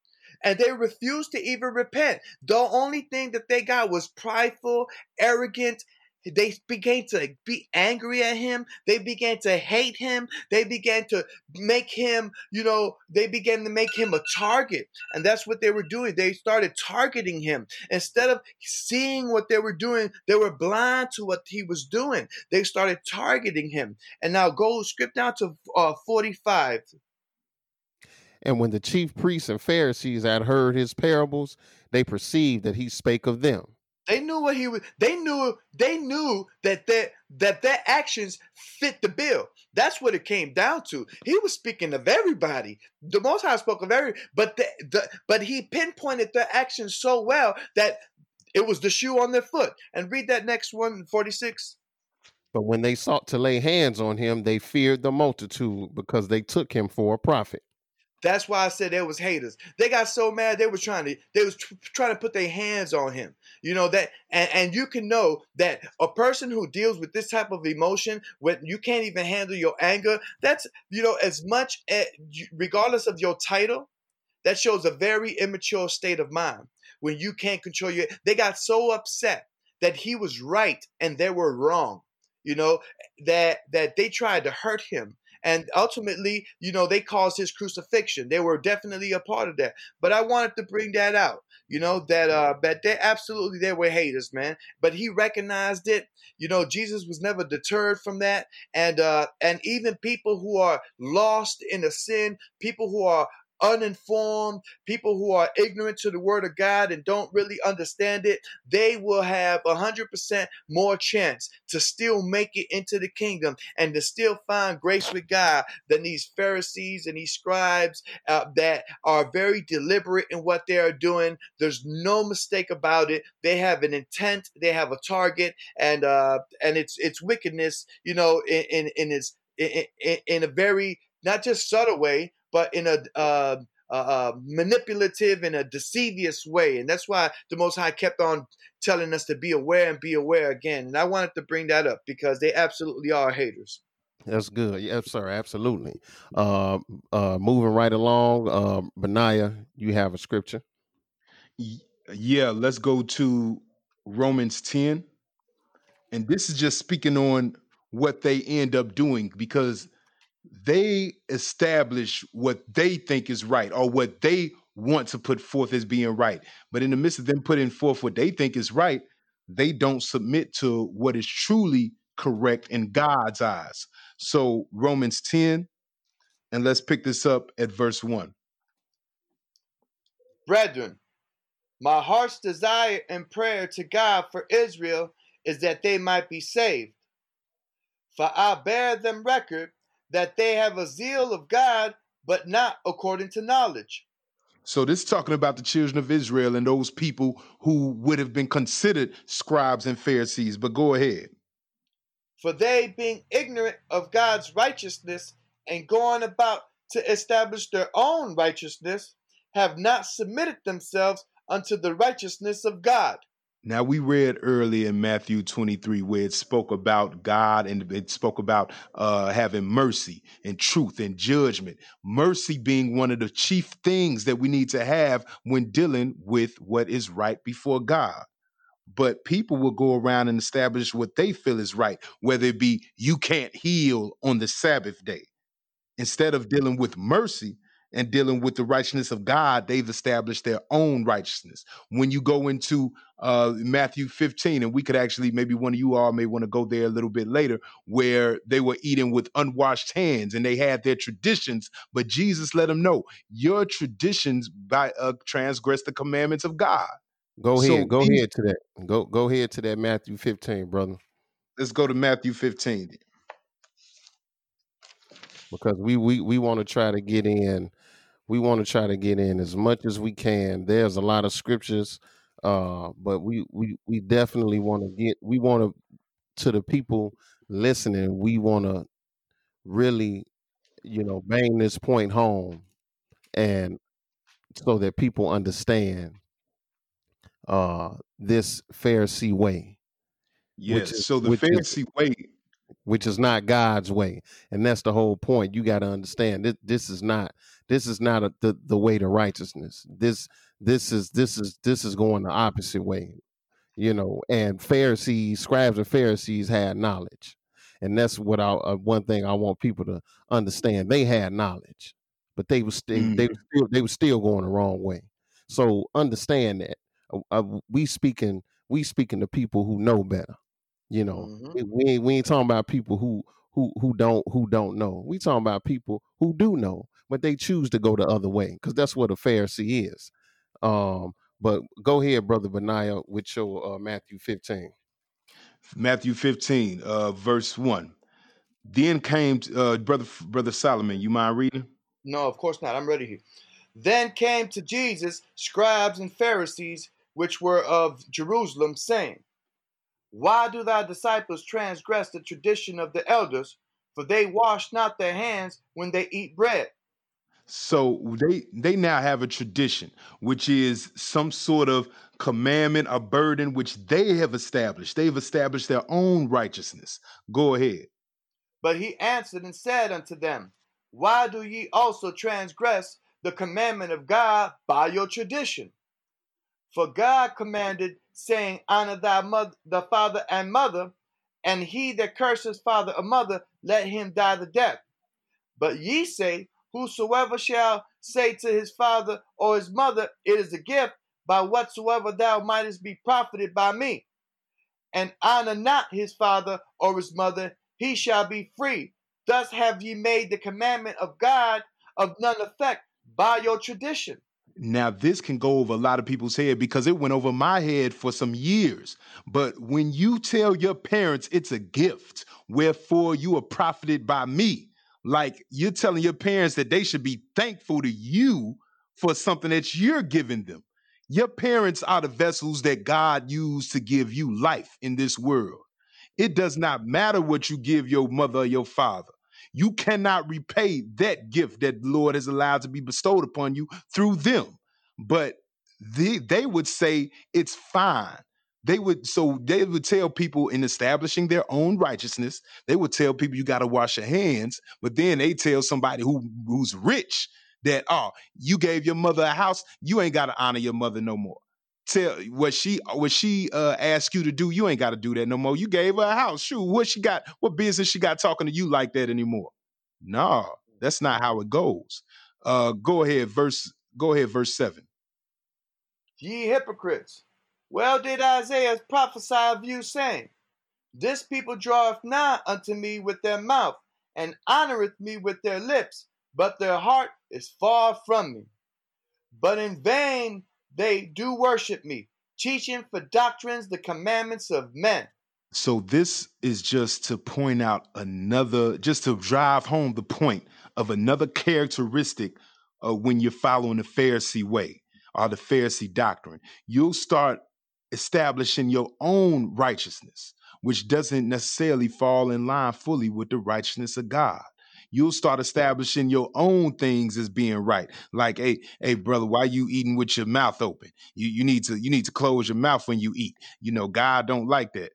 And they refused to even repent. The only thing that they got was prideful, arrogant. They began to be angry at him. They began to hate him. They began to make him, you know, they began to make him a target. And that's what they were doing. They started targeting him. Instead of seeing what they were doing, they were blind to what he was doing. They started targeting him. And now go skip down to uh, 45. And when the chief priests and Pharisees had heard his parables, they perceived that he spake of them. They knew what he was. They knew. They knew that their that their actions fit the bill. That's what it came down to. He was speaking of everybody. The Most High spoke of every, but the, the but he pinpointed their actions so well that it was the shoe on their foot. And read that next one, forty six. But when they sought to lay hands on him, they feared the multitude because they took him for a prophet. That's why I said there was haters. They got so mad they was trying to they was tr- trying to put their hands on him. You know that, and, and you can know that a person who deals with this type of emotion, when you can't even handle your anger, that's you know as much as, regardless of your title, that shows a very immature state of mind. When you can't control your, they got so upset that he was right and they were wrong. You know that that they tried to hurt him and ultimately, you know, they caused his crucifixion. They were definitely a part of that. But I wanted to bring that out, you know, that uh that they absolutely they were haters, man. But he recognized it. You know, Jesus was never deterred from that. And uh and even people who are lost in a sin, people who are uninformed, people who are ignorant to the word of God and don't really understand it, they will have a hundred percent more chance to still make it into the kingdom and to still find grace with God than these Pharisees and these scribes uh, that are very deliberate in what they are doing. There's no mistake about it. They have an intent, they have a target, and uh, and it's it's wickedness, you know, in in, in its in, in, in a very not just subtle way, but in a uh, uh, uh, manipulative in a deceivious way. And that's why the Most High kept on telling us to be aware and be aware again. And I wanted to bring that up because they absolutely are haters. That's good. Yes, sir. Absolutely. Uh, uh, moving right along, uh, Benaiah, you have a scripture. Yeah, let's go to Romans 10. And this is just speaking on what they end up doing because they establish what they think is right or what they want to put forth as being right. But in the midst of them putting forth what they think is right, they don't submit to what is truly correct in God's eyes. So, Romans 10, and let's pick this up at verse 1. Brethren, my heart's desire and prayer to God for Israel is that they might be saved. For I bear them record that they have a zeal of God, but not according to knowledge. So this is talking about the children of Israel and those people who would have been considered scribes and Pharisees. But go ahead. For they, being ignorant of God's righteousness and going about to establish their own righteousness, have not submitted themselves unto the righteousness of God. Now we read earlier in Matthew 23 where it spoke about God and it spoke about uh, having mercy and truth and judgment. Mercy being one of the chief things that we need to have when dealing with what is right before God. But people will go around and establish what they feel is right, whether it be you can't heal on the Sabbath day. Instead of dealing with mercy, and dealing with the righteousness of God, they've established their own righteousness. When you go into uh, Matthew 15, and we could actually, maybe one of you all may want to go there a little bit later, where they were eating with unwashed hands and they had their traditions, but Jesus let them know your traditions by uh, transgress the commandments of God. Go ahead, so go these, ahead to that. Go go ahead to that Matthew 15, brother. Let's go to Matthew 15 because we we we want to try to get in we want to try to get in as much as we can. There's a lot of scriptures, uh, but we we we definitely want to get. We want to to the people listening. We want to really, you know, bang this point home, and so that people understand uh, this Pharisee way. Yes. Is, so the Pharisee is, way which is not God's way. And that's the whole point. You got to understand this, this is not this is not a, the the way to righteousness. This this is this is this is going the opposite way. You know, and Pharisees, scribes and Pharisees had knowledge. And that's what I uh, one thing I want people to understand. They had knowledge, but they was mm. they were still they were still going the wrong way. So understand that. Uh, uh, we speaking we speaking to people who know better you know, mm-hmm. we ain't we ain't talking about people who who who don't who don't know. We talking about people who do know, but they choose to go the other way because that's what a Pharisee is. Um, but go ahead, brother Benaiah, with your uh, Matthew fifteen. Matthew fifteen, uh, verse one. Then came uh, brother brother Solomon. You mind reading? No, of course not. I'm ready here. Then came to Jesus scribes and Pharisees, which were of Jerusalem, saying, why do thy disciples transgress the tradition of the elders? For they wash not their hands when they eat bread. So they they now have a tradition, which is some sort of commandment, a burden which they have established. They've established their own righteousness. Go ahead. But he answered and said unto them, Why do ye also transgress the commandment of God by your tradition? For God commanded saying, Honor thy mother, the father and mother, and he that curses father or mother, let him die the death. But ye say, Whosoever shall say to his father or his mother, It is a gift, by whatsoever thou mightest be profited by me, and honor not his father or his mother, he shall be free. Thus have ye made the commandment of God of none effect by your tradition. Now, this can go over a lot of people's head because it went over my head for some years. But when you tell your parents it's a gift, wherefore you are profited by me, like you're telling your parents that they should be thankful to you for something that you're giving them. Your parents are the vessels that God used to give you life in this world. It does not matter what you give your mother or your father. You cannot repay that gift that the Lord has allowed to be bestowed upon you through them. But they, they would say it's fine. They would so they would tell people in establishing their own righteousness, they would tell people you got to wash your hands, but then they tell somebody who who's rich that oh, you gave your mother a house, you ain't got to honor your mother no more tell what she what she uh asked you to do, you ain't got to do that no more. You gave her a house. Shoot, what she got? What business she got talking to you like that anymore? No, that's not how it goes. Uh go ahead, verse go ahead, verse seven. Ye hypocrites, well did Isaiah prophesy of you, saying, This people draweth nigh unto me with their mouth, and honoreth me with their lips, but their heart is far from me. But in vain they do worship me, teaching for doctrines the commandments of men. So this is just to point out another, just to drive home the point of another characteristic of when you're following the Pharisee way or the Pharisee doctrine. You'll start establishing your own righteousness, which doesn't necessarily fall in line fully with the righteousness of God you'll start establishing your own things as being right. Like, hey, hey, brother, why you eating with your mouth open? You you need to you need to close your mouth when you eat. You know, God don't like that.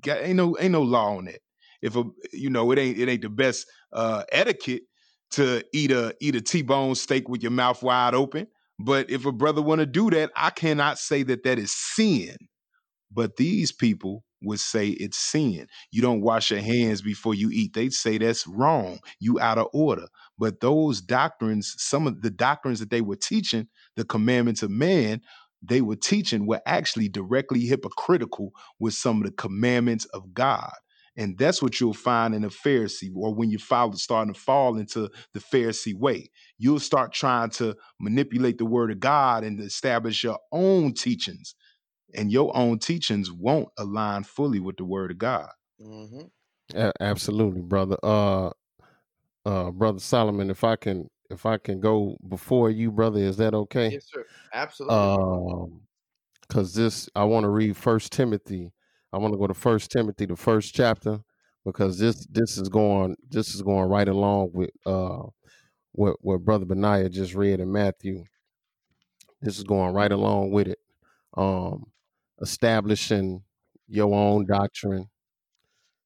God, ain't no ain't no law on that. If a you know it ain't it ain't the best uh, etiquette to eat a eat a T-bone steak with your mouth wide open. But if a brother want to do that, I cannot say that that is sin. But these people would say it's sin. You don't wash your hands before you eat. They'd say that's wrong. You out of order. But those doctrines, some of the doctrines that they were teaching, the commandments of man, they were teaching were actually directly hypocritical with some of the commandments of God. And that's what you'll find in a Pharisee, or when you follow starting to fall into the Pharisee way. You'll start trying to manipulate the word of God and establish your own teachings and your own teachings won't align fully with the word of God. Mm-hmm. A- absolutely, brother. Uh, uh, brother Solomon, if I can, if I can go before you, brother, is that okay? Yes, sir. Absolutely. Um, because this, I want to read First Timothy. I want to go to First Timothy, the first chapter, because this this is going this is going right along with uh what what brother Benaiah just read in Matthew. This is going right along with it. Um, establishing your own doctrine,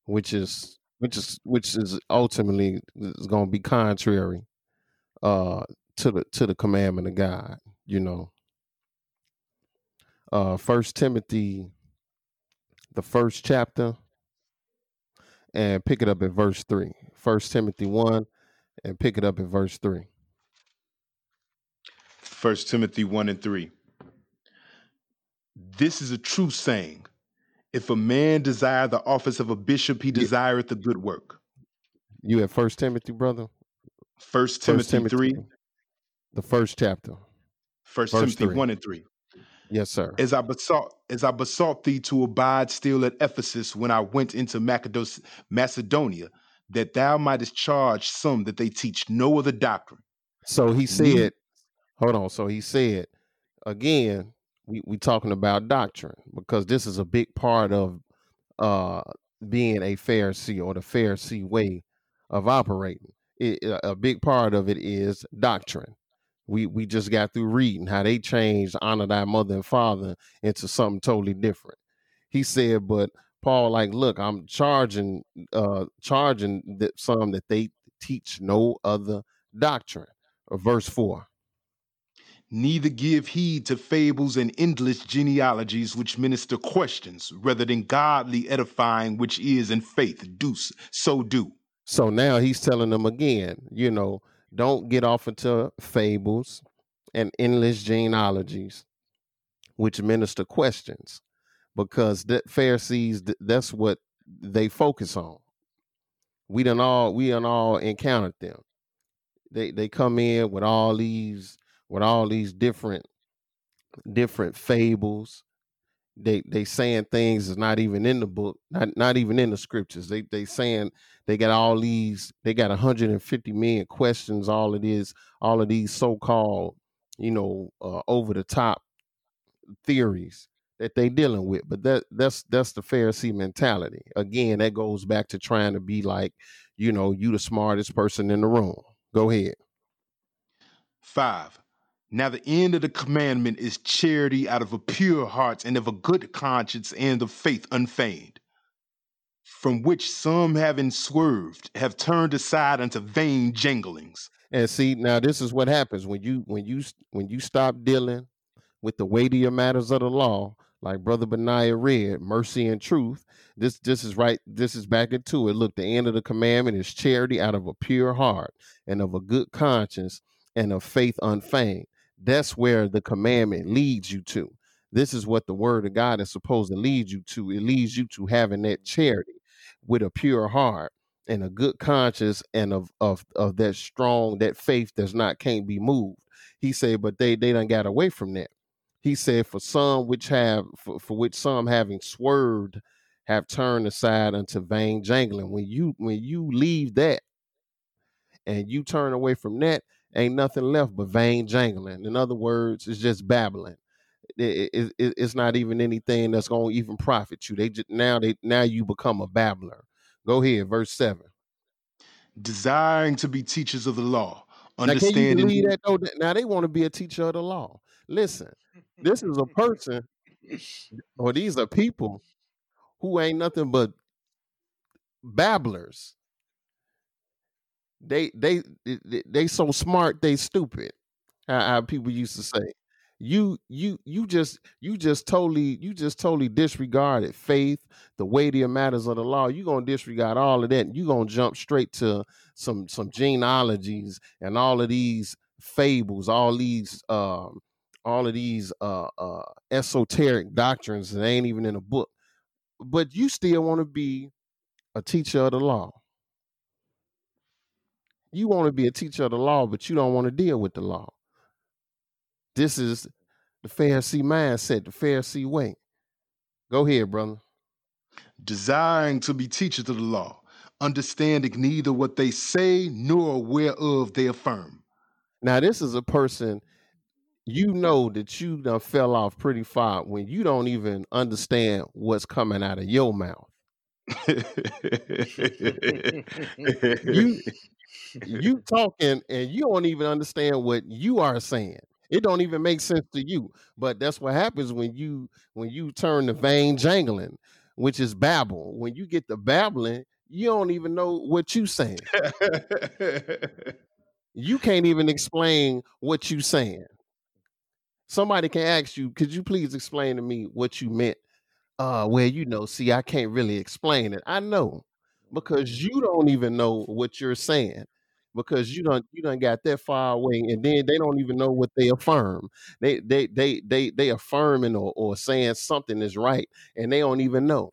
which is which is which is ultimately is going to be contrary uh, to the to the commandment of God. You know, uh, First Timothy, the first chapter, and pick it up at verse three. First Timothy one, and pick it up at verse three. First Timothy one and three. This is a true saying. If a man desire the office of a bishop, he desireth a good work. You at First Timothy, brother? First Timothy, Timothy 3. The first chapter. First Timothy three. 1 and 3. Yes, sir. As I besought, as I besought thee to abide still at Ephesus when I went into Macedonia, that thou mightest charge some that they teach no other doctrine. So he said, hold on. So he said, again, we we talking about doctrine because this is a big part of uh being a Pharisee or the Pharisee way of operating. It, a big part of it is doctrine. We we just got through reading how they changed honor thy mother and father into something totally different. He said, but Paul, like, look, I'm charging uh charging that some that they teach no other doctrine. verse four neither give heed to fables and endless genealogies which minister questions rather than godly edifying which is in faith do so do so now he's telling them again you know don't get off into fables and endless genealogies which minister questions because the pharisees that's what they focus on we done all we done all encountered them they they come in with all these with all these different different fables. They they saying things is not even in the book, not not even in the scriptures. They they saying they got all these, they got 150 million questions. All it is, all of these so-called, you know, uh, over the top theories that they dealing with. But that that's that's the Pharisee mentality. Again, that goes back to trying to be like, you know, you the smartest person in the room. Go ahead. Five. Now the end of the commandment is charity out of a pure heart and of a good conscience and of faith unfeigned, from which some having swerved have turned aside unto vain janglings. And see, now this is what happens when you when you when you stop dealing with the weightier matters of the law, like Brother Benaiah read, mercy and truth. This this is right, this is back into it. Look, the end of the commandment is charity out of a pure heart and of a good conscience and of faith unfeigned. That's where the commandment leads you to. This is what the word of God is supposed to lead you to. It leads you to having that charity with a pure heart and a good conscience and of of of that strong that faith does not can't be moved. He said, but they they done got away from that. He said, for some which have for, for which some having swerved have turned aside unto vain jangling. When you when you leave that and you turn away from that, ain't nothing left but vain jangling. In other words, it's just babbling. It, it, it, it's not even anything that's going to even profit you. They just now they now you become a babbler. Go ahead, verse seven. Desiring to be teachers of the law, Now, understanding. believe that though? Now they want to be a teacher of the law. Listen, this is a person, or these are people who ain't nothing but babblers. They they they, they so smart they stupid. How, people used to say. You you you just you just totally you just totally disregarded faith, the weightier matters of the law. You're gonna disregard all of that. You're gonna jump straight to some some genealogies and all of these fables, all these um all of these uh uh esoteric doctrines that ain't even in a book. But you still want to be a teacher of the law. You want to be a teacher of the law, but you don't want to deal with the law. This is the Pharisee mindset, the Pharisee way. Go ahead, brother. desiring to be teachers of the law, understanding neither what they say nor whereof they affirm. Now, this is a person you know that you done fell off pretty far when you don't even understand what's coming out of your mouth. You you talking and you don't even understand what you are saying. It don't even make sense to you. But that's what happens when you when you turn the vain jangling, which is babble. When you get the babbling, you don't even know what you saying. You can't even explain what you saying. Somebody can ask you, could you please explain to me what you meant? Uh, well, you know, see, I can't really explain it. I know because you don't even know what you're saying because you don't you don't got that far away and then they don't even know what they affirm. They they they they they affirming or, or saying something is right and they don't even know.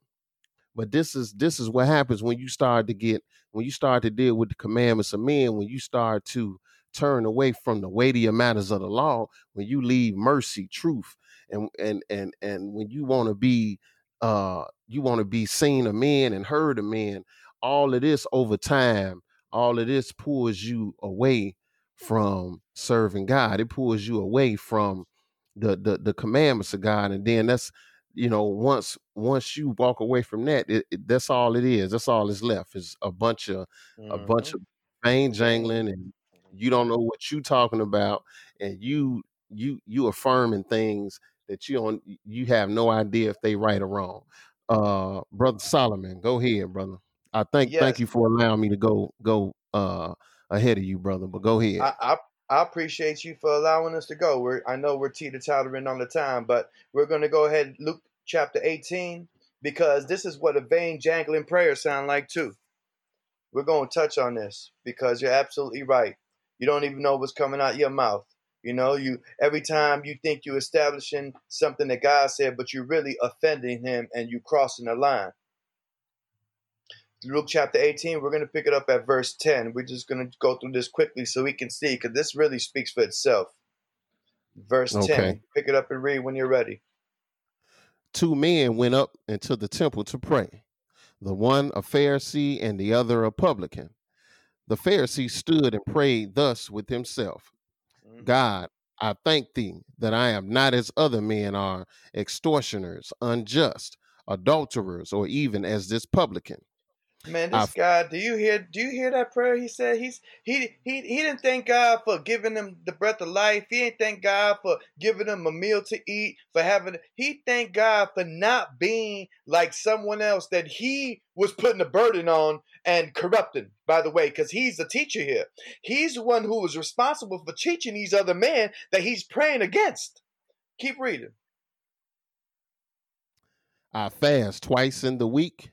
But this is this is what happens when you start to get when you start to deal with the commandments of men when you start to turn away from the weightier matters of the law when you leave mercy truth and and and and when you want to be uh you want to be seen of men and heard of men all of this over time all of this pulls you away from serving god. It pulls you away from the the, the commandments of god and then that's you know once once you walk away from that it, it- that's all it is. That's all that's left is a bunch of a bunch Mhm. of vain jangling and you don't know what you're talking about and you you you affirming things that you don't you have no idea if they right or wrong. Uh brother solomon go ahead brother i thank thank you for allowing me to go go uh ahead of you brother but go ahead I, I I appreciate you for allowing us to go. We're I know we're teeter tottering on the time, but we're going to go ahead Luke chapter 18 because this is what a vain jangling prayer sound like too. We're going to touch on this because you're absolutely right. You don't even know what's coming out your mouth. You know, you every time you think you're establishing something that God said, but you're really offending Him and you crossing the line. Luke chapter 18, we're going to pick it up at verse 10. We're just going to go through this quickly so we can see because this really speaks for itself. Verse okay 10. Pick it up and read when you're ready. two men went up into the temple to pray the one a pharisee and the other a publican the pharisee stood and prayed thus with himself Mhm. God, I thank thee that I am not as other men are, extortioners, unjust, adulterers, or even as this publican. Man, this I, guy, do you hear do you hear that prayer he said? He's he he he didn't thank God for giving him the breath of life. He didn't thank God for giving him a meal to eat, for having he thanked God for not being like someone else that he was putting a burden on and corrupting, by the way, because he's the teacher here. He's the one who was responsible for teaching these other men that he's praying against. Keep reading. I fast twice in the week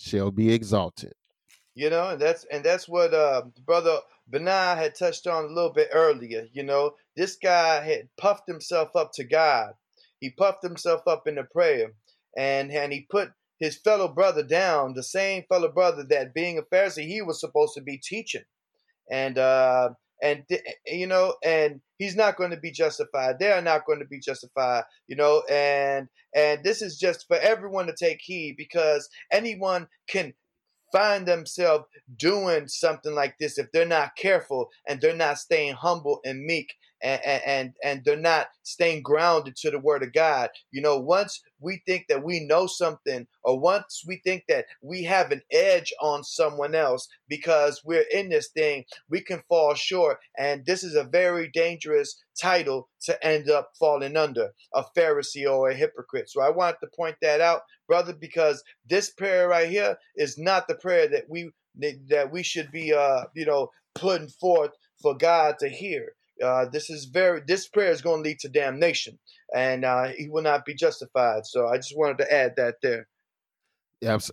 shall be exalted. You know, and that's and that's what uh, brother Benaiah had touched on a little bit earlier. You know, this guy had puffed himself up to God. He puffed himself up in the prayer, and and he put his fellow brother down, the same fellow brother that being a Pharisee he was supposed to be teaching, and uh, and eh, you know, and he's not going to be justified. They are not going to be justified, you know, and and this is just for everyone to take heed because anyone can find themselves doing something like this if they're not careful and they're not staying humble and meek and, and and they're not staying grounded to the word of God. You know, once we think that we know something or once we think that we have an edge on someone else because we're in this thing, we can fall short. And this is a very dangerous title to end up falling under a Pharisee or a hypocrite. So I wanted to point that out, brother, because this prayer right here is not the prayer that we that we should be uh you know putting forth for God to hear. Uh, this is very this prayer is going to lead to damnation, and uh, he will not be justified. So I just wanted to add that there.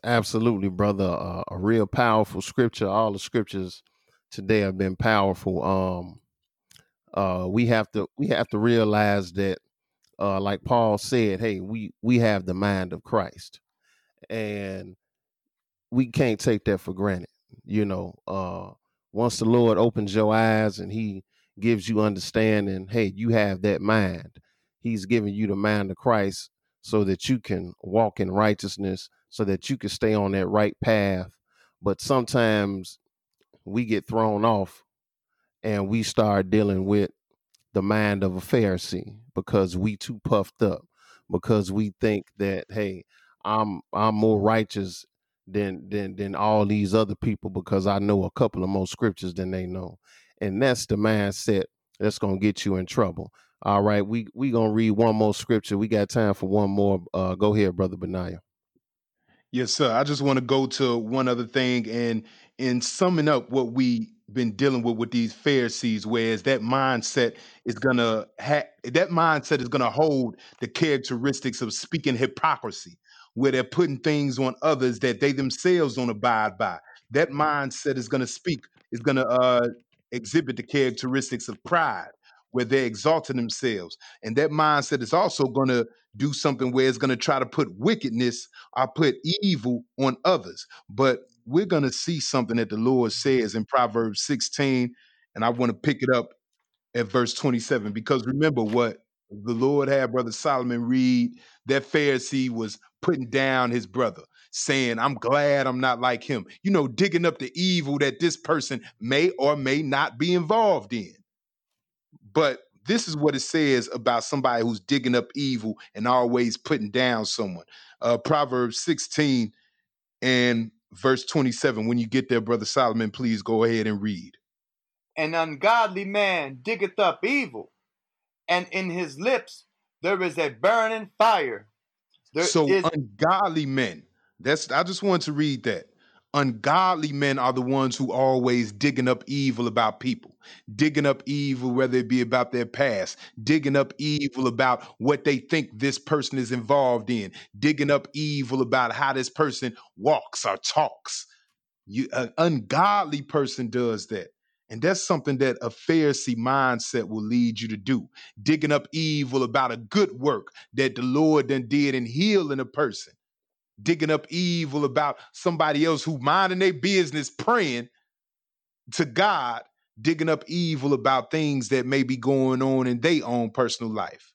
absolutely, brother. Uh, a real powerful scripture. All the scriptures today have been powerful. Um, uh, we have to we have to realize that, uh, like Paul said, hey, we we have the mind of Christ, and we can't take that for granted. You know, uh, once the Lord opens your eyes and He gives you understanding hey you have that mind. He's giving you the mind of christ so that you can walk in righteousness so that you can stay on that right path. But sometimes we get thrown off and we start dealing with the mind of a pharisee because we too puffed up because we think that hey i'm i'm more righteous than than than all these other people because i know a couple of more scriptures than they know and that's the mindset that's gonna get you in trouble. All right, we we gonna read one more scripture. We got time for one more. Uh, go ahead, brother Benaiah. Yes, sir. I just want to go to one other thing and in summing up what we been dealing with with these Pharisees, whereas that mindset is gonna ha- that mindset is gonna hold the characteristics of speaking hypocrisy, where they're putting things on others that they themselves don't abide by. That mindset is gonna speak is gonna uh, exhibit the characteristics of pride, where they're exalting themselves. And that mindset is also going to do something where it's going to try to put wickedness or put evil on others. But we're going to see something that the Lord says in Proverbs 16. And I want to pick it up at verse 27 because remember what the Lord had Brother Solomon read that Pharisee was putting down his brother saying, I'm glad I'm not like him. You know, digging up the evil that this person may or may not be involved in. But this is what it says about somebody who's digging up evil and always putting down someone. Uh, Proverbs 16 and verse 27. When you get there, Brother Solomon, please go ahead and read. An ungodly man diggeth up evil, and in his lips there is a burning fire. There so is- ungodly men that's I just wanted to read that. Ungodly men are the ones who are always digging up evil about people, digging up evil, whether it be about their past, digging up evil about what they think this person is involved in, digging up evil about how this person walks or talks. You, an ungodly person does that. And that's something that a Pharisee mindset will lead you to do. Digging up evil about a good work that the Lord then did in healing a person digging up evil about somebody else who minding their business, praying to God, digging up evil about things that may be going on in their own personal life.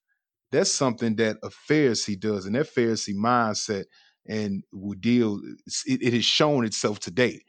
That's something that a Pharisee does, and that Pharisee mindset and will deal. It, it has shown itself today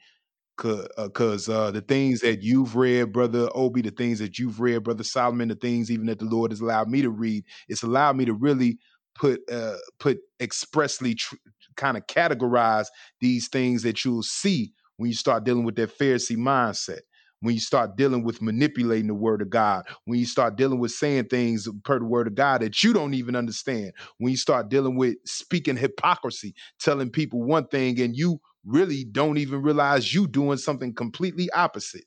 because uh, uh, the things that you've read, brother Obi, the things that you've read, brother Solomon, the things even that the Lord has allowed me to read, it's allowed me to really put uh, put expressly tr- kind of categorize these things that you'll see when you start dealing with that Pharisee mindset. When you start dealing with manipulating the word of God, when you start dealing with saying things per the word of God that you don't even understand, when you start dealing with speaking hypocrisy, telling people one thing and you really don't even realize you doing something completely opposite.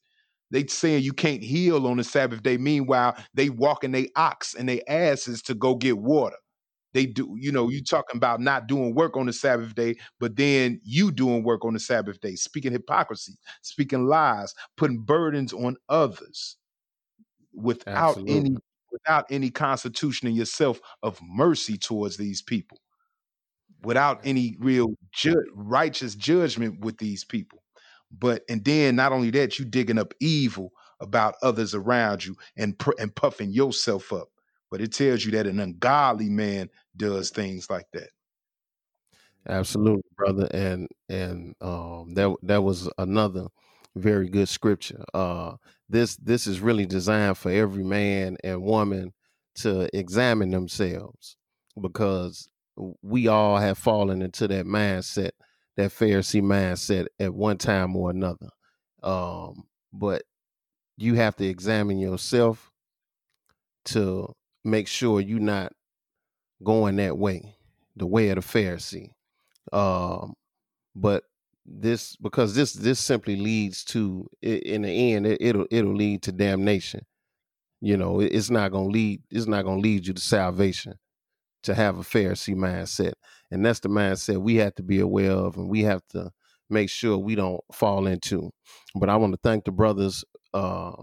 They saying you can't heal on the Sabbath day. Meanwhile, they walking they ox and they asses to go get water. They do, you know, you mm-hmm. talking about not doing work on the Sabbath day, but then you doing work on the Sabbath day, speaking hypocrisy, speaking lies, putting burdens on others without Absolutely. any without any constitution in yourself of mercy towards these people without any real ju- righteous judgment with these people. But and then not only that, you digging up evil about others around you and pr- and puffing yourself up. But it tells you that an ungodly man does things like that. Absolutely, brother. And and um that that was another very good scripture. Uh this this is really designed for every man and woman to examine themselves because we all have fallen into that mindset, that Pharisee mindset at one time or another. Um, but you have to examine yourself to make sure you're not going that way, the way of the Pharisee. Um, but this because this this simply leads to in the end it, will it'll lead to damnation. You know, it's not gonna lead it's not gonna lead you to salvation to have a Pharisee mindset. And that's the mindset we have to be aware of and we have to make sure we don't fall into. But I want to thank the brothers uh,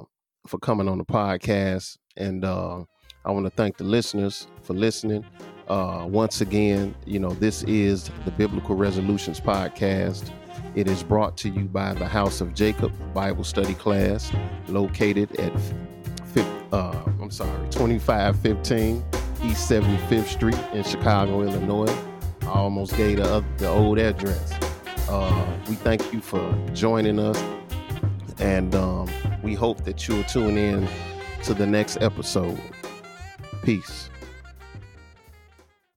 for coming on the podcast. And uh, I want to thank the listeners for listening. Uh, once again, you know, this is the Biblical Resolutions Podcast. It is brought to you by the House of Jacob Bible Study Class, located at, uh, I'm sorry, 2515 East 75th Street in Chicago, Illinois. I almost gave the, the old address. Uh, we thank you for joining us, and um, we hope that you'll tune in to the next episode. Peace.